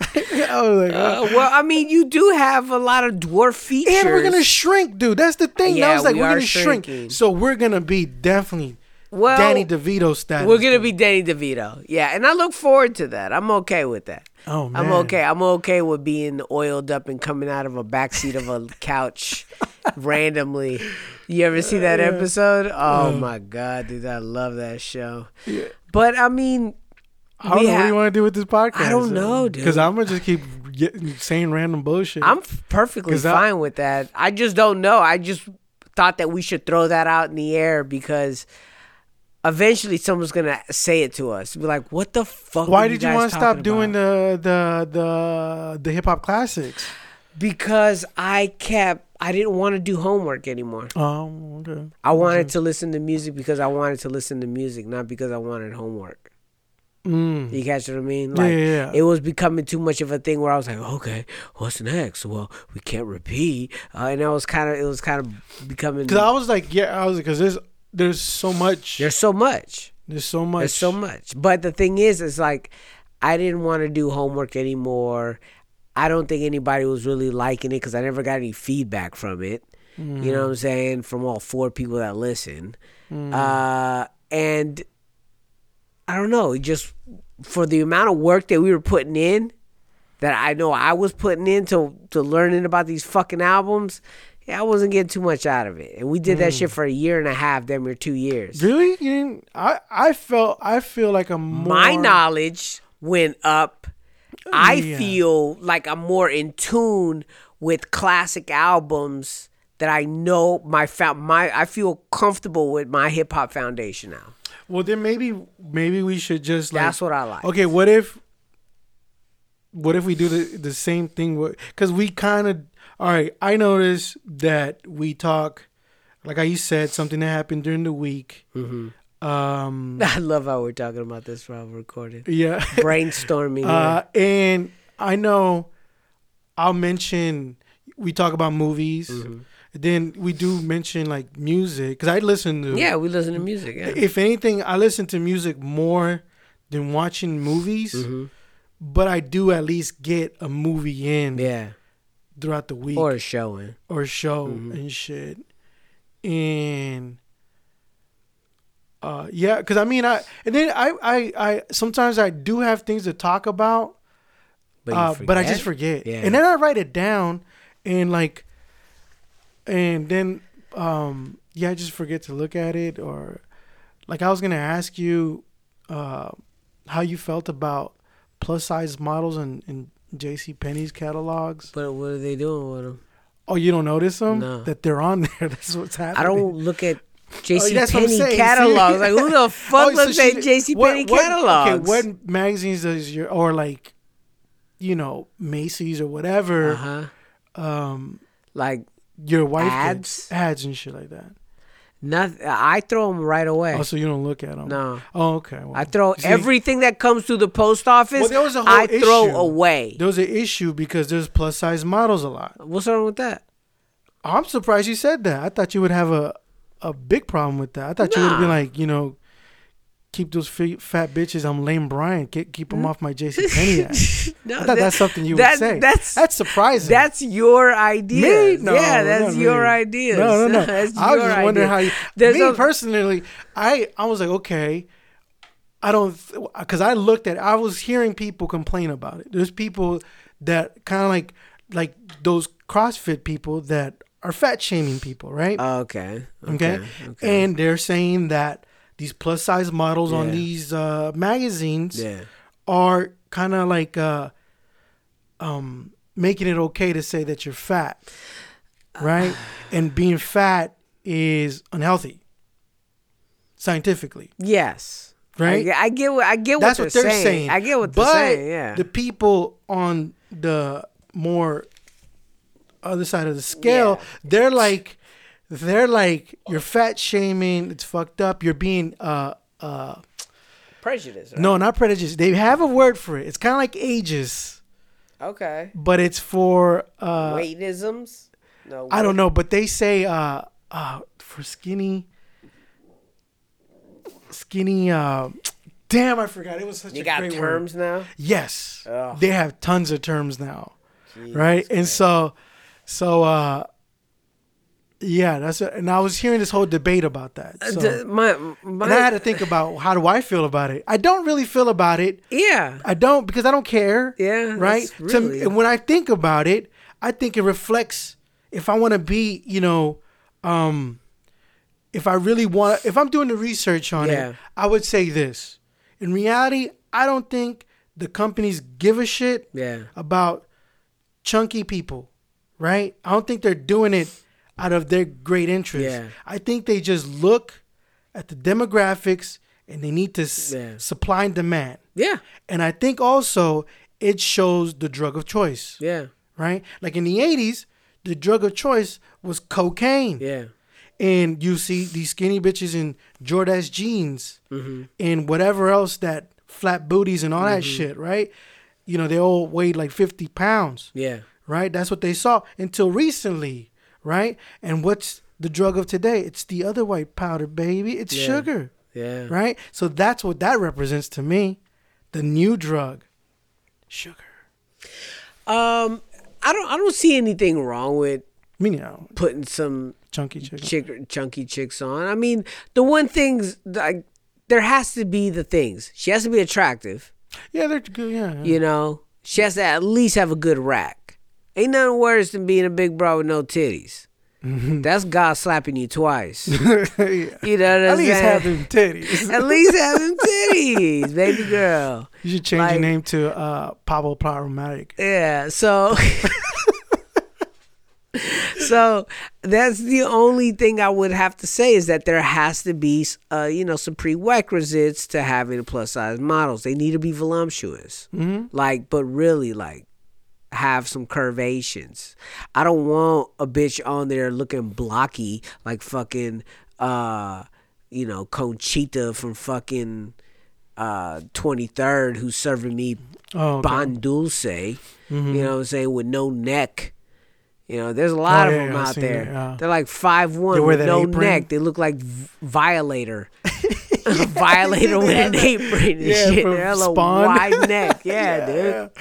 I was like, Uh, well, I mean, you do have a lot of dwarf features. and we're gonna shrink, dude. That's the thing. Yeah, I was like, we are gonna shrink. shrinking. So we're gonna be definitely Well, Danny DeVito status. We're gonna be Danny DeVito. Yeah, and I look forward to that. I'm okay with that. Oh man, I'm okay. I'm okay with being oiled up and coming out of a backseat of a *laughs* couch randomly. You ever see that episode? Oh my god, dude, I love that show. Yeah. But I mean, I don't we know what do you want to do with this podcast. I don't know, dude. Because I'm gonna just keep getting, saying random bullshit. I'm perfectly 'Cause I- fine with that. I just don't know. I just thought that we should throw that out in the air because eventually someone's gonna say it to us. Be like, "What the fuck?" Why did you guys want to stop doing about?" the the the the hip hop classics? Because I kept. I didn't want to do homework anymore. Oh, okay. I wanted to listen to music because I wanted to listen to music, not because I wanted homework. Mm. You catch what I mean? Yeah, Like yeah, yeah. it was becoming too much of a thing where I was like, okay, what's next? Well, we can't repeat, uh, and it was kind of, it was kind of becoming. Because I was like, yeah, I was because there's there's so much. There's so much. There's so much. There's so much. But the thing is, it's like I didn't want to do homework anymore. I don't think anybody was really liking it because I never got any feedback from it. You know what I'm saying? From all four people that listen. Uh, and I don't know, just for the amount of work that we were putting in, that I know I was putting into to learning about these fucking albums, yeah, I wasn't getting too much out of it. And we did that shit mm. for a year and a half, damn near two years. Really? You didn't, I I felt I feel like I'm more. my knowledge went up. Oh, I feel like I'm more in tune with classic albums that I know my fa- my I feel comfortable with my hip hop foundation now. Well, then maybe maybe we should just like. That's what I like. Okay, what if? What if we do the the same thing? Because we kind of. All right, I noticed that we talk, like I said, something that happened during the week. Mm-hmm. Um. *laughs* I love how we're talking about this while we're recording. Yeah. *laughs* Brainstorming. Uh, and I know I'll mention we talk about movies. Mm-hmm. Then we do mention like music because I listen to yeah, we listen to music. Yeah. If anything, I listen to music more than watching movies. Mm-hmm. But I do at least get a movie in yeah. throughout the week Or showing. or show Mm-hmm. and shit. And uh yeah, because I mean I and then I, I I sometimes I do have things to talk about, But, uh, but I just forget. Yeah. And then I write it down and like and then um yeah, I just forget to look at it or like I was gonna ask you uh how you felt about plus size models and in, in JC Penney's catalogs. But what are they doing with them? Oh, you don't notice them? No. That they're on *laughs* there. That's what's happening. I don't look at JC Oh, what Penney catalogs. Like who the *laughs* fuck Oh, looks she- at JC what- Penney what- catalogs? Okay, what magazines does your or like, you know, Macy's or whatever, Uh-huh. um, Like your wife Ads? gets ads and shit like that. nothing. I throw them right away. Oh, so you don't look at them? No. Oh, okay. Well, I throw see, everything that comes through the post office. Well, there was a whole I throw away. There was an issue because there's plus size models a lot. What's wrong with that? I'm surprised you said that. I thought you would have a a big problem with that. I thought you would have been like, you know, keep those fat bitches. I'm lame Brian. Keep, keep Hmm? them off my JC *laughs* Penney. No, I thought that- that's something you that- would say. That's That's surprising. That's your idea. Me? No, yeah, that's your idea. No, no, no. *laughs* that's I was just wondering idea. how you. There's me a- personally, I I was like, okay, I don't, because I looked at. I was hearing people complain about it. There's people that kind of like like those CrossFit people that are fat shaming people, right? Okay. okay? Okay. okay. and they're saying that these plus size models on these uh, magazines yeah. are kind of like uh, um, making it okay to say that you're fat, right? *sighs* and being fat is unhealthy, scientifically, Yes. right? I, I get what I get That's what what they're, they're saying. saying. I get what but they're saying. Yeah. the people on the more other side of the scale. Yeah. They're like, they're like, you're fat shaming. It's fucked up. You're being uh uh Prejudice. no, not prejudice. They have a word for it. It's kind of like ages, Okay. but it's for uh Weightisms. No. I don't know, but they say uh uh for skinny skinny uh damn I forgot. It was such You a got great terms word. now. Yes. Ugh. They have tons of terms now. Right? And so so uh yeah, that's a, and I was hearing this whole debate about that. Uh, So, d- my, my, and I had to think about how do I feel about it. I don't really feel about it. yeah. I don't because I don't care. Yeah, Right. that's To- and when I think about it, I think it reflects if I want to be, you know, um, if I really want, if I'm doing the research on Yeah. it, I would say this. In reality, I don't think the companies give a shit Yeah. about chunky people, right? I don't think they're doing it out of their great interest. Yeah. I think they just look at the demographics and they need to s- Yeah. supply and demand. Yeah. And I think also it shows the drug of choice, Yeah. right? Like in the 80s, the drug of choice was cocaine. Yeah. And you see these skinny bitches in Jordache jeans Mm-hmm. and whatever else that flat booties and all that shit, right? You know, they all weighed like 50 pounds, Yeah. right? That's what they saw until recently, right? And what's the drug of today? It's the other white powder, baby. It's Yeah. sugar, Yeah. right? So that's what that represents to me. The new drug, sugar. Um, I don't. I don't see anything wrong with I mean, you know, putting some chunky chicken. chick, chunky chicks on. I mean, the one things like there has to be the things. She has to be attractive. Yeah, they're good. Yeah, yeah. You know, she has to at least have a good rack. Ain't nothing worse than being a big bro with no titties. Mm-hmm. That's God slapping you twice. *laughs* You know what I'm At least saying? have them titties. At least have them titties, baby girl. You should change Like- your name to uh, Pablo Problematic. Yeah, so *laughs* so that's the only thing I would have to say is that there has to be uh you know some prerequisites to having a plus size models. They need to be voluptuous. Mm-hmm. Like but really like have some curvations. I don't want a bitch on there looking blocky like fucking uh you know Conchita from fucking uh 23rd who's serving me Oh, okay. Bon Dulce, you know what I'm saying, with no neck. You know, there's a Oh, lot of yeah, them yeah, out there. yeah. They're like five one with no apron? neck. They look like v- Violator. *laughs* Violator with an apron and Yeah, shit. They're a wide *laughs* neck. Yeah, dude.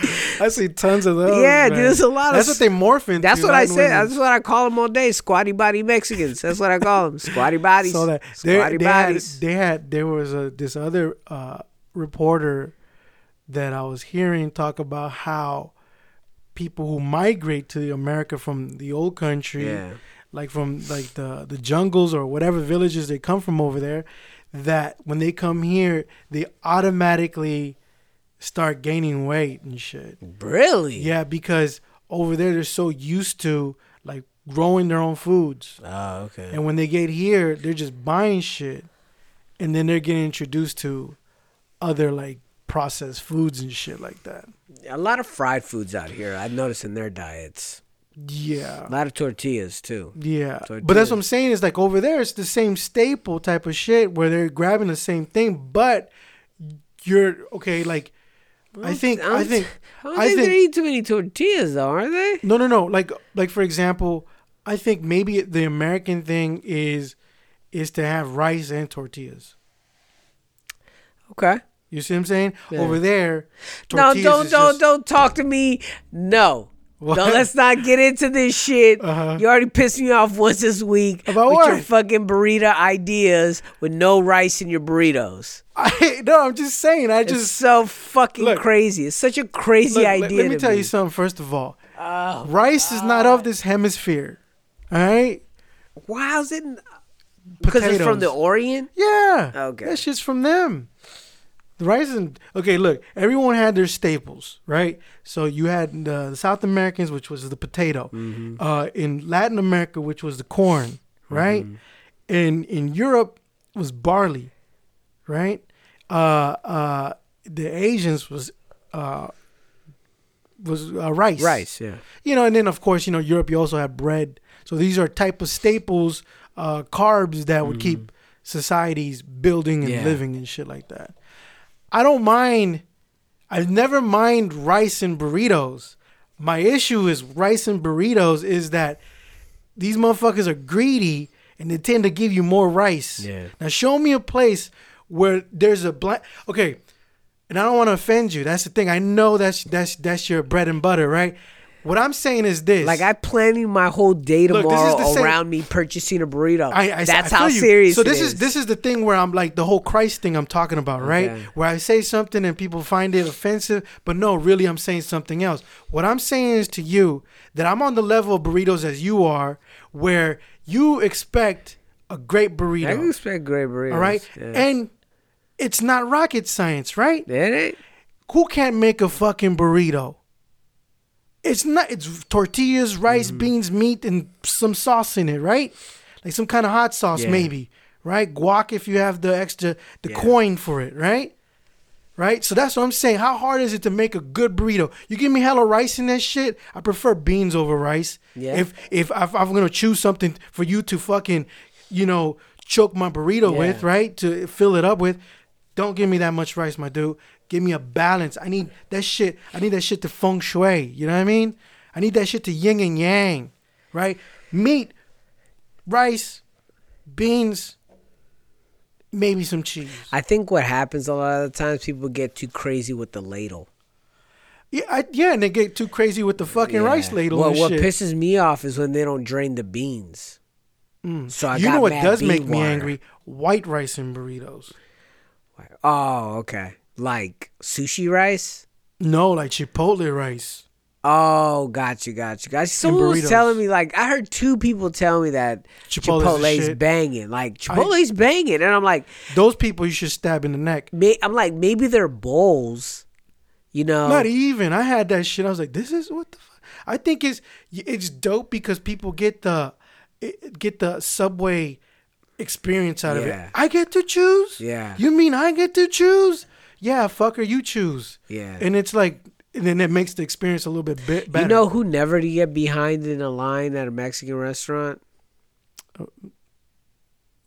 I see tons of those. Yeah, dude, there's a lot of That's what they morph into. That's what I said. women. That's what I call them all day. Squatty body Mexicans. That's what I call them. Squatty bodies. So that they, Squatty they had, bodies. they had there was a this other uh, reporter that I was hearing talk about how people who migrate to America from the old country, Yeah. like from like the the jungles or whatever villages they come from over there, that when they come here, they automatically start gaining weight and shit. really? Yeah, because over there they're so used to like growing their own foods. Oh, okay. And when they get here, they're just buying shit, and then they're getting introduced to other like processed foods and shit like that. A lot of fried foods out here. I've noticed in their diets. Yeah, A lot of tortillas too. yeah. Tortillas. But that's what I'm saying is like over there, it's the same staple type of shit where they're grabbing the same thing, but you're okay. Like I think, I think, I don't I think, they're think. eating too many tortillas, though, are they? No, no, no. Like, like for example, I think maybe the American thing is is to have rice and tortillas. Okay. You see what I'm saying? Yeah. Over there, No, don't don't don't talk to me. No. What? No, let's not get into this shit. Uh-huh. You already pissed me off once this week About with your fucking burrito ideas with no rice in your burritos. *laughs* I, no, I'm just saying. I It's just so fucking look. crazy. It's such a crazy look, idea. let, let me tell me. you something. First of all, Oh, rice is not of this hemisphere. All right, Why is it? Because it's from the Orient. yeah. Okay. that shit's from them. The rice and okay. Look, everyone had their staples, right? So you had the South Americans, which was the potato. Mm-hmm. Uh, in Latin America, which was the corn, right? In in Europe was barley, right? Uh, uh, the Asians was uh, was uh, rice. Rice, yeah. You know, and then of course, you know, Europe you also have bread. So these are type of staples, uh, carbs that would keep societies building and Mm-hmm. Yeah. living and shit like that. I don't mind. I never mind rice and burritos. My issue is rice and burritos is that these motherfuckers are greedy and they tend to give you more rice. Yeah. Now show me a place where there's a black. Okay, and I don't want to offend you. That's the thing. I know that's that's that's your bread and butter, right? What I'm saying is this. Like I planning my whole day Look, this is tomorrow the same- around me purchasing a burrito. I, I, That's I how you. serious. So this is is this is the thing where I'm like the whole Christ thing I'm talking about, right? Okay. Where I say something and people find it offensive, but no, really I'm saying something else. What I'm saying is to you that I'm on the level of burritos as you are, where you expect a great burrito, can expect great burritos. all right, Yeah. and it's not rocket science, right? it ain't. Who can't make a fucking burrito? It's not. It's tortillas, rice, Mm-hmm. beans, meat, and some sauce in it, right? Like some kind of hot sauce, Yeah. maybe, right? Guac if you have the extra, the Yeah. coin for it, right? Right. So that's what I'm saying. How hard is it to make a good burrito? You give me hella rice in that shit. I prefer beans over rice. Yeah. If if, if I'm gonna choose something for you to fucking, you know, choke my burrito Yeah. with, right? To fill it up with, don't give me that much rice, my dude. Give me a balance. I need that shit. I need that shit to feng shui. You know what I mean? I need that shit to yin and yang, right? Meat, rice, beans, maybe some cheese. I think what happens a lot of the times people get too crazy with the ladle. Yeah, I, yeah, and they get too crazy with the fucking rice ladle and what shit. pisses me off is when they don't drain the beans. Mm. So I you know what does make me water. angry? White rice and burritos. Oh, okay. Like sushi rice. No, like Chipotle rice. Oh, got you, got you, got you. Someone was telling me like I heard two people tell me that Chipotle's Chipotle's banging, like Chipotle's banging, and I'm like, Those people you should stab in the neck. may, I'm like maybe they're bowls, you know? Not even. I had that shit. I was like, this is what the. Fuck? I think it's it's dope because people get the get the subway experience out of it. I get to choose. Yeah. You mean I get to choose? Yeah, fucker, you choose. Yeah. And it's like, and then it makes the experience a little bit bit better. You know who never to get behind in a line at a Mexican restaurant?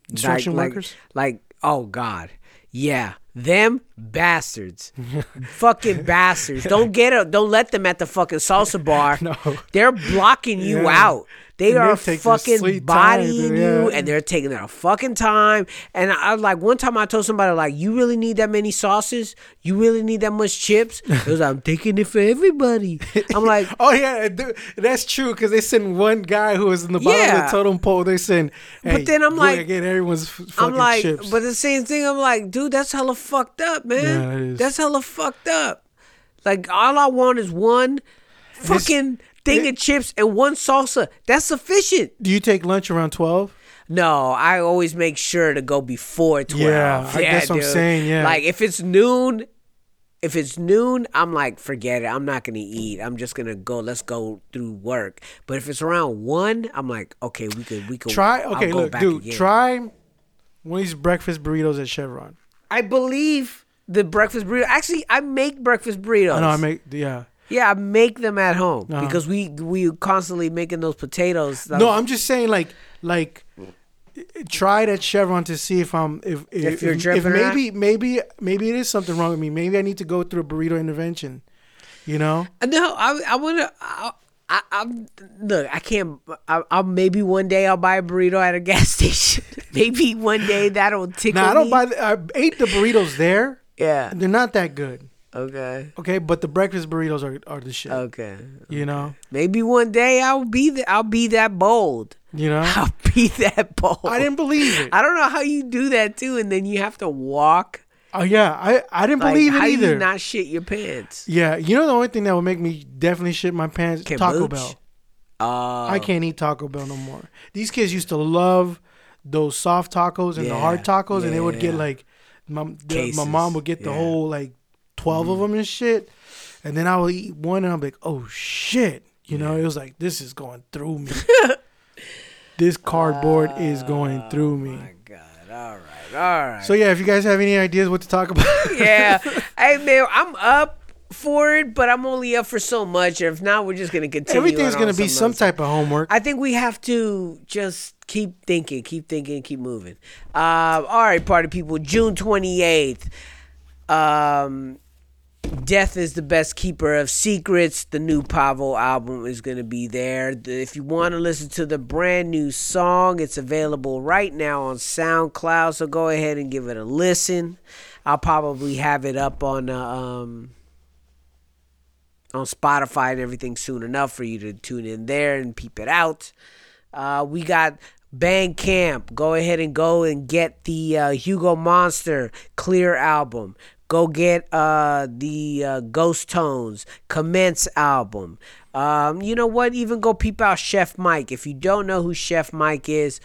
Construction like, workers. Like, oh God, yeah, them bastards, *laughs* fucking bastards. Don't get it. Don't let them at the fucking salsa bar. *laughs* No. they're blocking you Yeah. out. They And are their fucking sweet time, bodying yeah. you, and they're taking their fucking time. And I I like, one time I told somebody like, "You really need that many sauces? You really need that much chips?" It was, "I'm taking it for everybody." I'm like, *laughs* Oh yeah, dude, that's true because they send one guy who was in the bottom of Yeah. the totem pole. They send, But then I'm like- get everyone's fucking I'm like, chips. but the same thing. I'm like, dude, that's hella fucked up, man. Yeah. That's hella fucked up. Like, all I want is one fucking thing of chips and one salsa. That's sufficient. Do you take lunch around twelve? No, I always make sure to go before twelve. Yeah, I- *laughs* that's what I'm saying, yeah. like if it's noon. If it's noon, I'm like, forget it. I'm not gonna eat. I'm just gonna go. Let's go through work. But if it's around one, I'm like, okay, we could, we could Try. Okay, go look, back dude. again. Try one of these breakfast burritos at Chevron. I believe the breakfast burrito. Actually, I make breakfast burritos. I know. I make. Yeah. Yeah, I make them at home Uh-huh. because we we constantly making those potatoes. No, I'm just saying, like, like, try it at Chevron to see if I'm if if, If you're if, maybe maybe maybe it is something wrong with me. Maybe I need to go through a burrito intervention. You know. no. I I want to. I, I, I'm look. I can't. I, I'll maybe one day I'll buy a burrito at a gas *laughs* station. maybe one day that'll tickle Now I don't me. buy. The, I ate the burritos there. Yeah. They're not that good. Okay. Okay, but the breakfast burritos are, are the shit. Okay. You know. Maybe one day I'll be the, I'll be that bold. You know. *laughs* I'll be that bold. I didn't believe it. I don't know how you do that too, and then you have to walk. Oh yeah, I I didn't Like, believe it how either. you not shit your pants? yeah, you know the only thing that would make me definitely shit my pants Can Taco? Bell. Oh, I can't eat Taco Bell no more. These kids used to love those soft tacos and the hard Yeah, tacos, and they would get like my the, my mom would get the yeah. Whole like 12 of them and shit, and then I will eat one and I'm like, oh shit, you know, it was like this is going through me. *laughs* this cardboard is going through me. Oh My God! All right, all right. So yeah, if you guys have any ideas what to talk about, *laughs* yeah. *laughs* hey man, I'm up for it, but I'm only up for so much. If not, we're just gonna continue. Everything's on gonna be some else. type of homework. I think we have to just keep thinking, keep thinking, keep moving. Uh, all right, party people. June twenty eighth. Um, Death is the best keeper of secrets. The new Pavo album is going to be there. If you want to listen to the brand new song, it's available right now on SoundCloud. So go ahead and give it a listen. I'll probably have it up on uh, um, on Spotify and everything soon enough for you to tune in there and peep it out. Uh, we got Bandcamp. Go ahead and go and get the uh, Hugo Monster Clear album. Go get uh, the uh, Ghost Tones Commence album. Um, you know what? Even go peep out Chef Mike. If you don't know who Chef Mike is,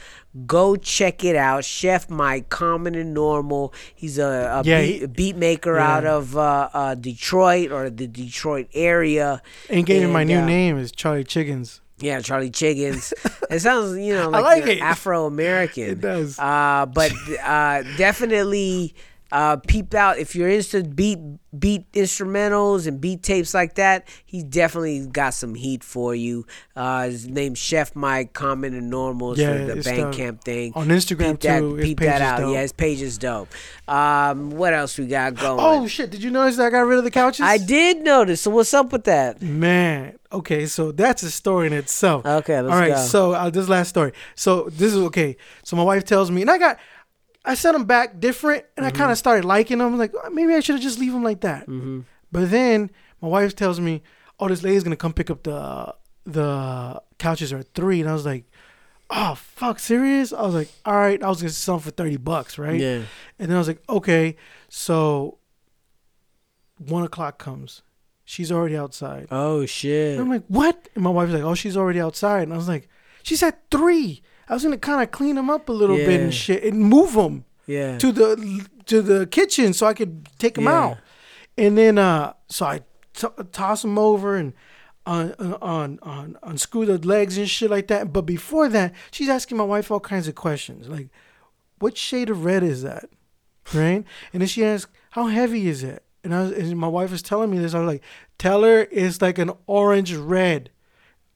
go check it out. Chef Mike, common and normal. He's a, a Yeah, beat, he- beat maker yeah. out of uh, uh, Detroit or the Detroit area. and gave getting my new uh, name is Charlie Chickens. yeah, Charlie Chiggins. *laughs* it sounds, you know, like, like. Afro American. It does. Uh, but uh, definitely uh, peep out if you're into beat beat instrumentals and beat tapes like that. He definitely got some heat for you. Uh, his name's Chef Mike, Common and Normal Yeah, for the. Bandcamp thing. On Instagram, peep that, too, his Peep that out. dope. Yeah, his page is dope. Um, what else we got going? Oh shit! Did you notice that I got rid of the couches? I did notice. So what's up with that? Man, okay, so that's a story in itself. Okay, let's All right, go. so uh, this last story. So this is okay. So my wife tells me, and I got, I set them back different, and I Mm-hmm. kind of started liking them. Like "Oh, maybe I should have just leave them like that. Mm-hmm. But then my wife tells me, "Oh, this lady's gonna come pick up the the couches are at three. and I was like, "Oh fuck, serious?" I was like, "All right." I was gonna sell them for thirty bucks, right? Yeah. And then I was like, okay. So one o'clock comes. She's already outside. Oh shit. And I'm like, what? And my wife's like, oh, she's already outside. And I was like, she's at three. I was gonna kind of clean them up a little bit and shit and move them Yeah. to the to the kitchen so I could take them Yeah. out. And then uh, so I t- toss them over and on on on unscrew the legs and shit like that. But before that, she's asking my wife all kinds of questions like, what shade of red is that? Right? and then she asked, how heavy is it? And I was, and my wife was telling me this. I was like, tell her it's like an orange red,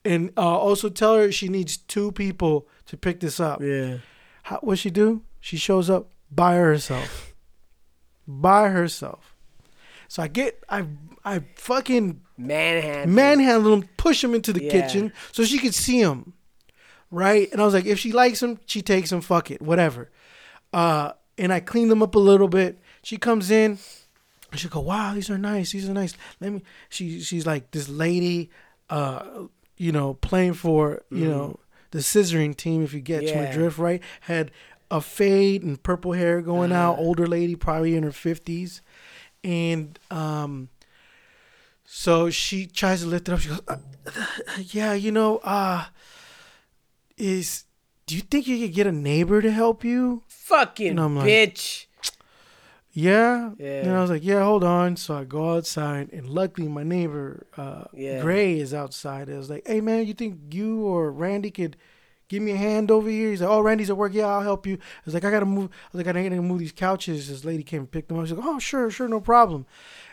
and uh, also tell her she needs two people to pick this up. Yeah. How, what she do? She shows up by herself. *laughs* by herself. So I get I I fucking Manhattan. manhandle him, push him into the Yeah. kitchen so she could see him. Right? And I was like, if she likes him, she takes him, fuck it, whatever. Uh and I cleaned them up a little bit. She comes in, and she go, Wow, these are nice, these are nice. Let me she she's like this lady uh you know, playing for, you know, the scissoring team, if you get to my drift, right? Had a fade and purple hair going out, older lady, probably in her fifties. And um so she tries to lift it up. She goes, uh, "Yeah, you know, uh, is do you think you could get a neighbor to help you?" Fucking I'm like- bitch. Yeah. Yeah. And I was like, "Yeah, hold on." So I go outside, and luckily my neighbor, uh, Yeah. Gray, is outside. I was like, "Hey, man, you think you or Randy could?" Give me a hand over here. He's like, "Oh, Randy's at work. Yeah, I'll help you." I was like, "I gotta move." I was like, "I gotta move these couches." This lady came and picked them up. She's like, "Oh, sure, sure, no problem."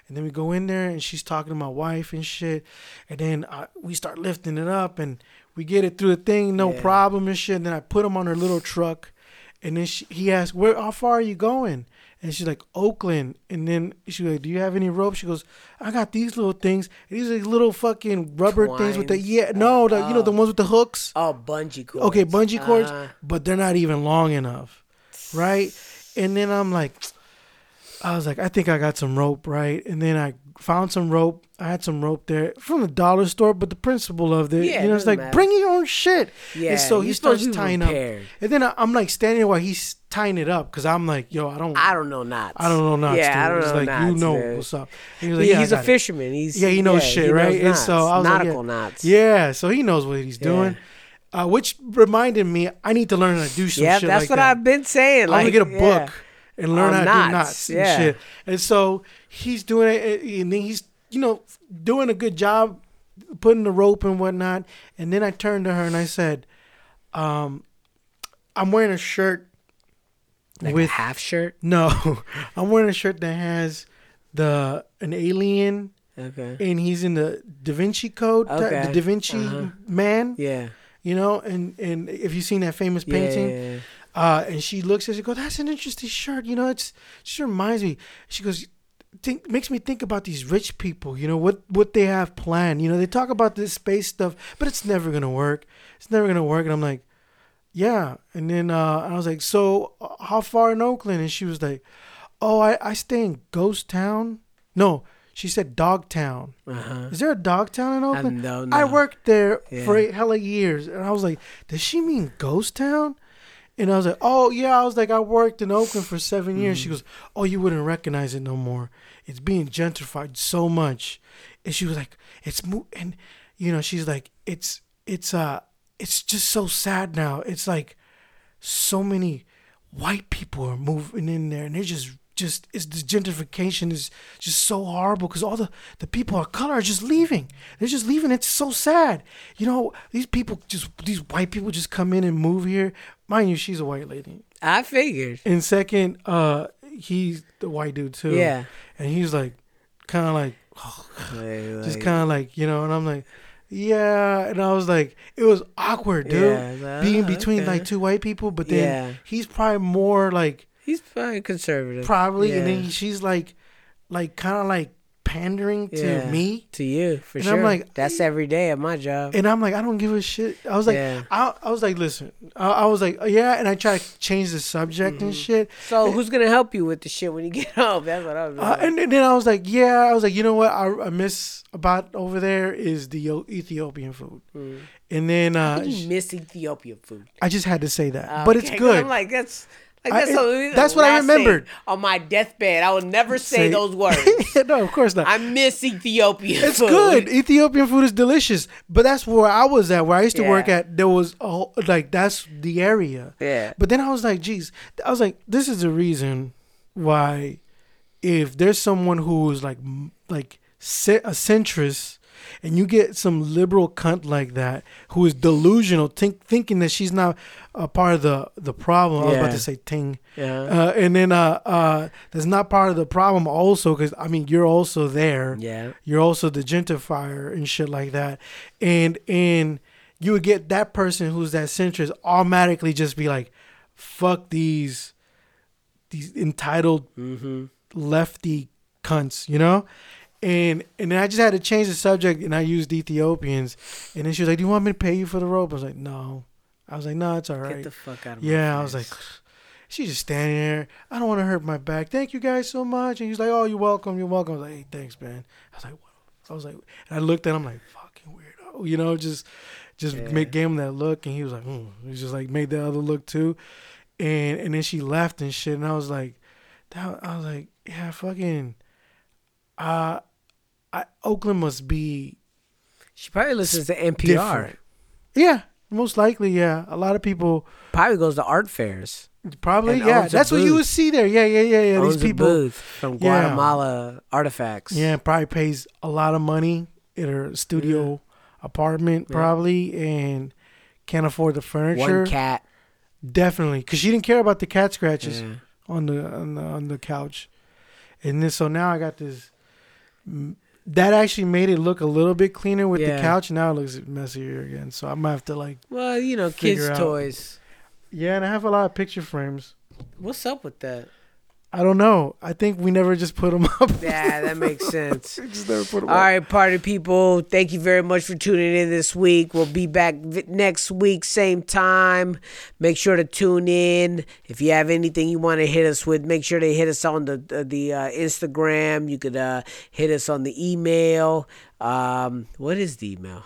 And then we go in there, and she's talking to my wife and shit. And then uh, we start lifting it up, and we get it through the thing, no Yeah. problem and shit. And then I put them on her little truck, and then she, he asked, "Where? How far are you going?" And she's like, "Oakland." And then she's like, "Do you have any rope?" She goes, "I got these little things. These are little fucking rubber things with the yeah, no, the, you know the Oh. ones with the hooks." Oh, bungee cords. Okay, bungee cords, Uh, but they're not even long enough, right? And then I'm like, I was like, I think I got some rope, right? And then I found some rope. I had some rope there from the dollar store, but the principle of it, Yeah, you know, it's like matter. bring your own shit. Yeah, and so he starts tying up, and then I, I'm like standing while he's tying it up because I'm like, yo, I don't, I don't know knots. I don't know knots. Yeah, dude. I don't know like knots. you know dude. what's up. He like, yeah, he's a it. fisherman. He's Yeah, he knows yeah, shit, he right? knows And so I was like, nautical yeah. knots. Yeah, so he knows what he's doing. Uh, which reminded me, I need to learn how to do some Yeah, shit that's like what that. I've been saying. I'm Like, gonna get a book and learn how to do knots yeah. and shit. And so he's doing it, and then he's you know doing a good job putting the rope and whatnot. And then I turned to her and I said, um, "I'm wearing a shirt Like with a half shirt. no, *laughs* I'm wearing a shirt that has the an alien Okay. and he's in the Da Vinci Code, Okay. the Da Vinci Uh-huh. man. Yeah. You know, and and if you've seen that famous Yeah, painting, yeah, yeah. Uh, and she looks at it, she goes, "That's an interesting shirt." You know, it's she reminds me. She goes, think makes me think about these rich people. You know what what they have planned. You know, they talk about this space stuff, but it's never gonna work. It's never gonna work. And I'm like, yeah. And then uh, I was like, so uh, how far in Oakland? And she was like, oh, I I stay in Ghost Town. No, she said Dogtown. Uh-huh. Is there a Dogtown in Oakland? don't I worked there for Yeah. a hella years, and I was like, "Does she mean Ghost Town?" And I was like, "Oh yeah." I was like, "I worked in Oakland for seven years." Mm. She goes, "Oh, you wouldn't recognize it no more. It's being gentrified so much." And she was like, "It's mo-, and you know, she's like, "It's it's uh, it's just so sad now. It's like so many white people are moving in there, and they're just." Just it's the gentrification is just so horrible because all the the people of color are just leaving. They're just leaving. It's so sad. You know, these people just these white people just come in and move here. Mind you, she's a white lady. I figured. And second, uh, he's the white dude too. Yeah. And he's like, kind of like, *sighs* Like, just kind of like you know. And I'm like, yeah. And I was like, it was awkward, dude, Yeah, like, being oh, between okay. like two white people. But then Yeah. he's probably more like He's probably conservative. probably, and Yeah. then she's like, like kind of like pandering to me. to you for And sure. I'm like, that's every day at my job. And I'm like, I don't give a shit. I was like, Yeah. I, I was like, listen, I, I was like, yeah, and I try to change the subject Mm-hmm. and shit. so who's gonna help you with the shit when you get *laughs* home? That's what I was. Uh, like. and, and then I was like, yeah, I was like, you know what I, I miss about over there is the Ethiopian food. And then uh, miss Ethiopian food? I just had to say that, but it's good. I'm like that's. Like that's, it- something- that's what I remembered. on my deathbed. I will never say, Say- those words. *laughs* no, of course not. I miss Ethiopian it's food. good. Ethiopian food is delicious, but that's where I was at. Where I used to work at, there was a whole, like that's the area. Yeah. But then I was like, geez, I was like, this is the reason why, if there's someone who's like, like a centrist, and you get some liberal cunt like that who is delusional, think, thinking that she's not a part of the the problem. I was about to say ting. Yeah. Uh, and then uh, uh, that's not part of the problem also because I mean you're also there Yeah. you're also the gentrifier and shit like that and and you would get that person who's that centrist automatically just be like fuck these these entitled Mm-hmm. lefty cunts you know and and then I just had to change the subject and I used Ethiopians. And then she was like do you want me to pay you for the rope? I was like no. I was like no it's all right." Get the fuck out of my yeah I was like *sighs* she's just standing there. I don't want to hurt my back. Thank you guys so much. And he's like oh you're welcome you're welcome. I was like hey thanks man. I was like what? I was like, and I looked at him like, fucking weirdo, you know, just, just Yeah. make, gave him that look, and he was like, mm. he just like made that other look too, and and then she left and shit, and I was like, that, I was like, yeah, fucking, uh, I, Oakland must be, she probably listens to NPR. different. yeah, most likely, yeah, a lot of people Probably goes to art fairs. probably, yeah, that's what you would see there, yeah, yeah, yeah, yeah, owns these people, from Yeah. Guatemala artifacts. Yeah, probably pays a lot of money in her studio apartment, Yeah. probably, and can't afford the furniture. One cat. Definitely, because she didn't care about the cat scratches Yeah. on the on the on the couch, and then so now I got this. That actually made it look a little bit cleaner with the couch. Now it looks messier again. So I'm gonna have to like, Well, you know, kids' out. toys. yeah. And I have a lot of picture frames. What's up with that? I don't know. I think we never just put them *laughs* up. Yeah, that makes sense. *laughs* We just never put 'em All up. right, party people. Thank you very much for tuning in this week. We'll be back vi- next week, same time. Make sure to tune in. If you have anything you want to hit us with, make sure to hit us on the the, the uh, Instagram. You could uh, hit us on the email. Um, what is the email?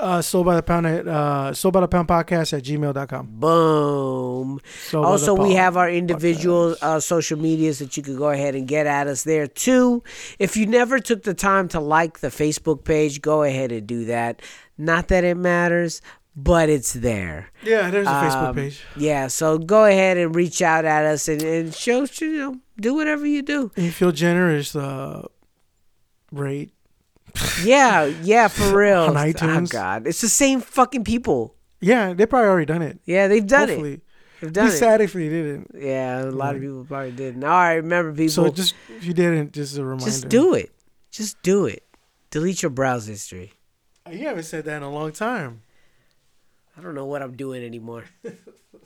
Uh, sold by the pound at uh, sold by the pound podcast at gmail.com. Boom. Sold also, we have our individual uh, social medias that you could go ahead and get at us there too. If you never took the time to like the Facebook page, go ahead and do that. Not that it matters, but it's there. Yeah, there's a Facebook Um, page. Yeah, so go ahead and reach out at us and, and show, you know, do whatever you do. And you feel generous, uh, rate. Yeah, yeah, for *laughs* real. On Oh, iTunes. God. It's the same fucking people. Yeah, they probably already done it. Yeah, they've done Hopefully. it. They've done Be it. sad if they didn't. Yeah, a lot of people probably didn't. All right, remember, people. So just if you didn't, just a reminder. Just do it. Just do it. Delete your browse history. You haven't said that in a long time. I don't know what I'm doing anymore. *laughs*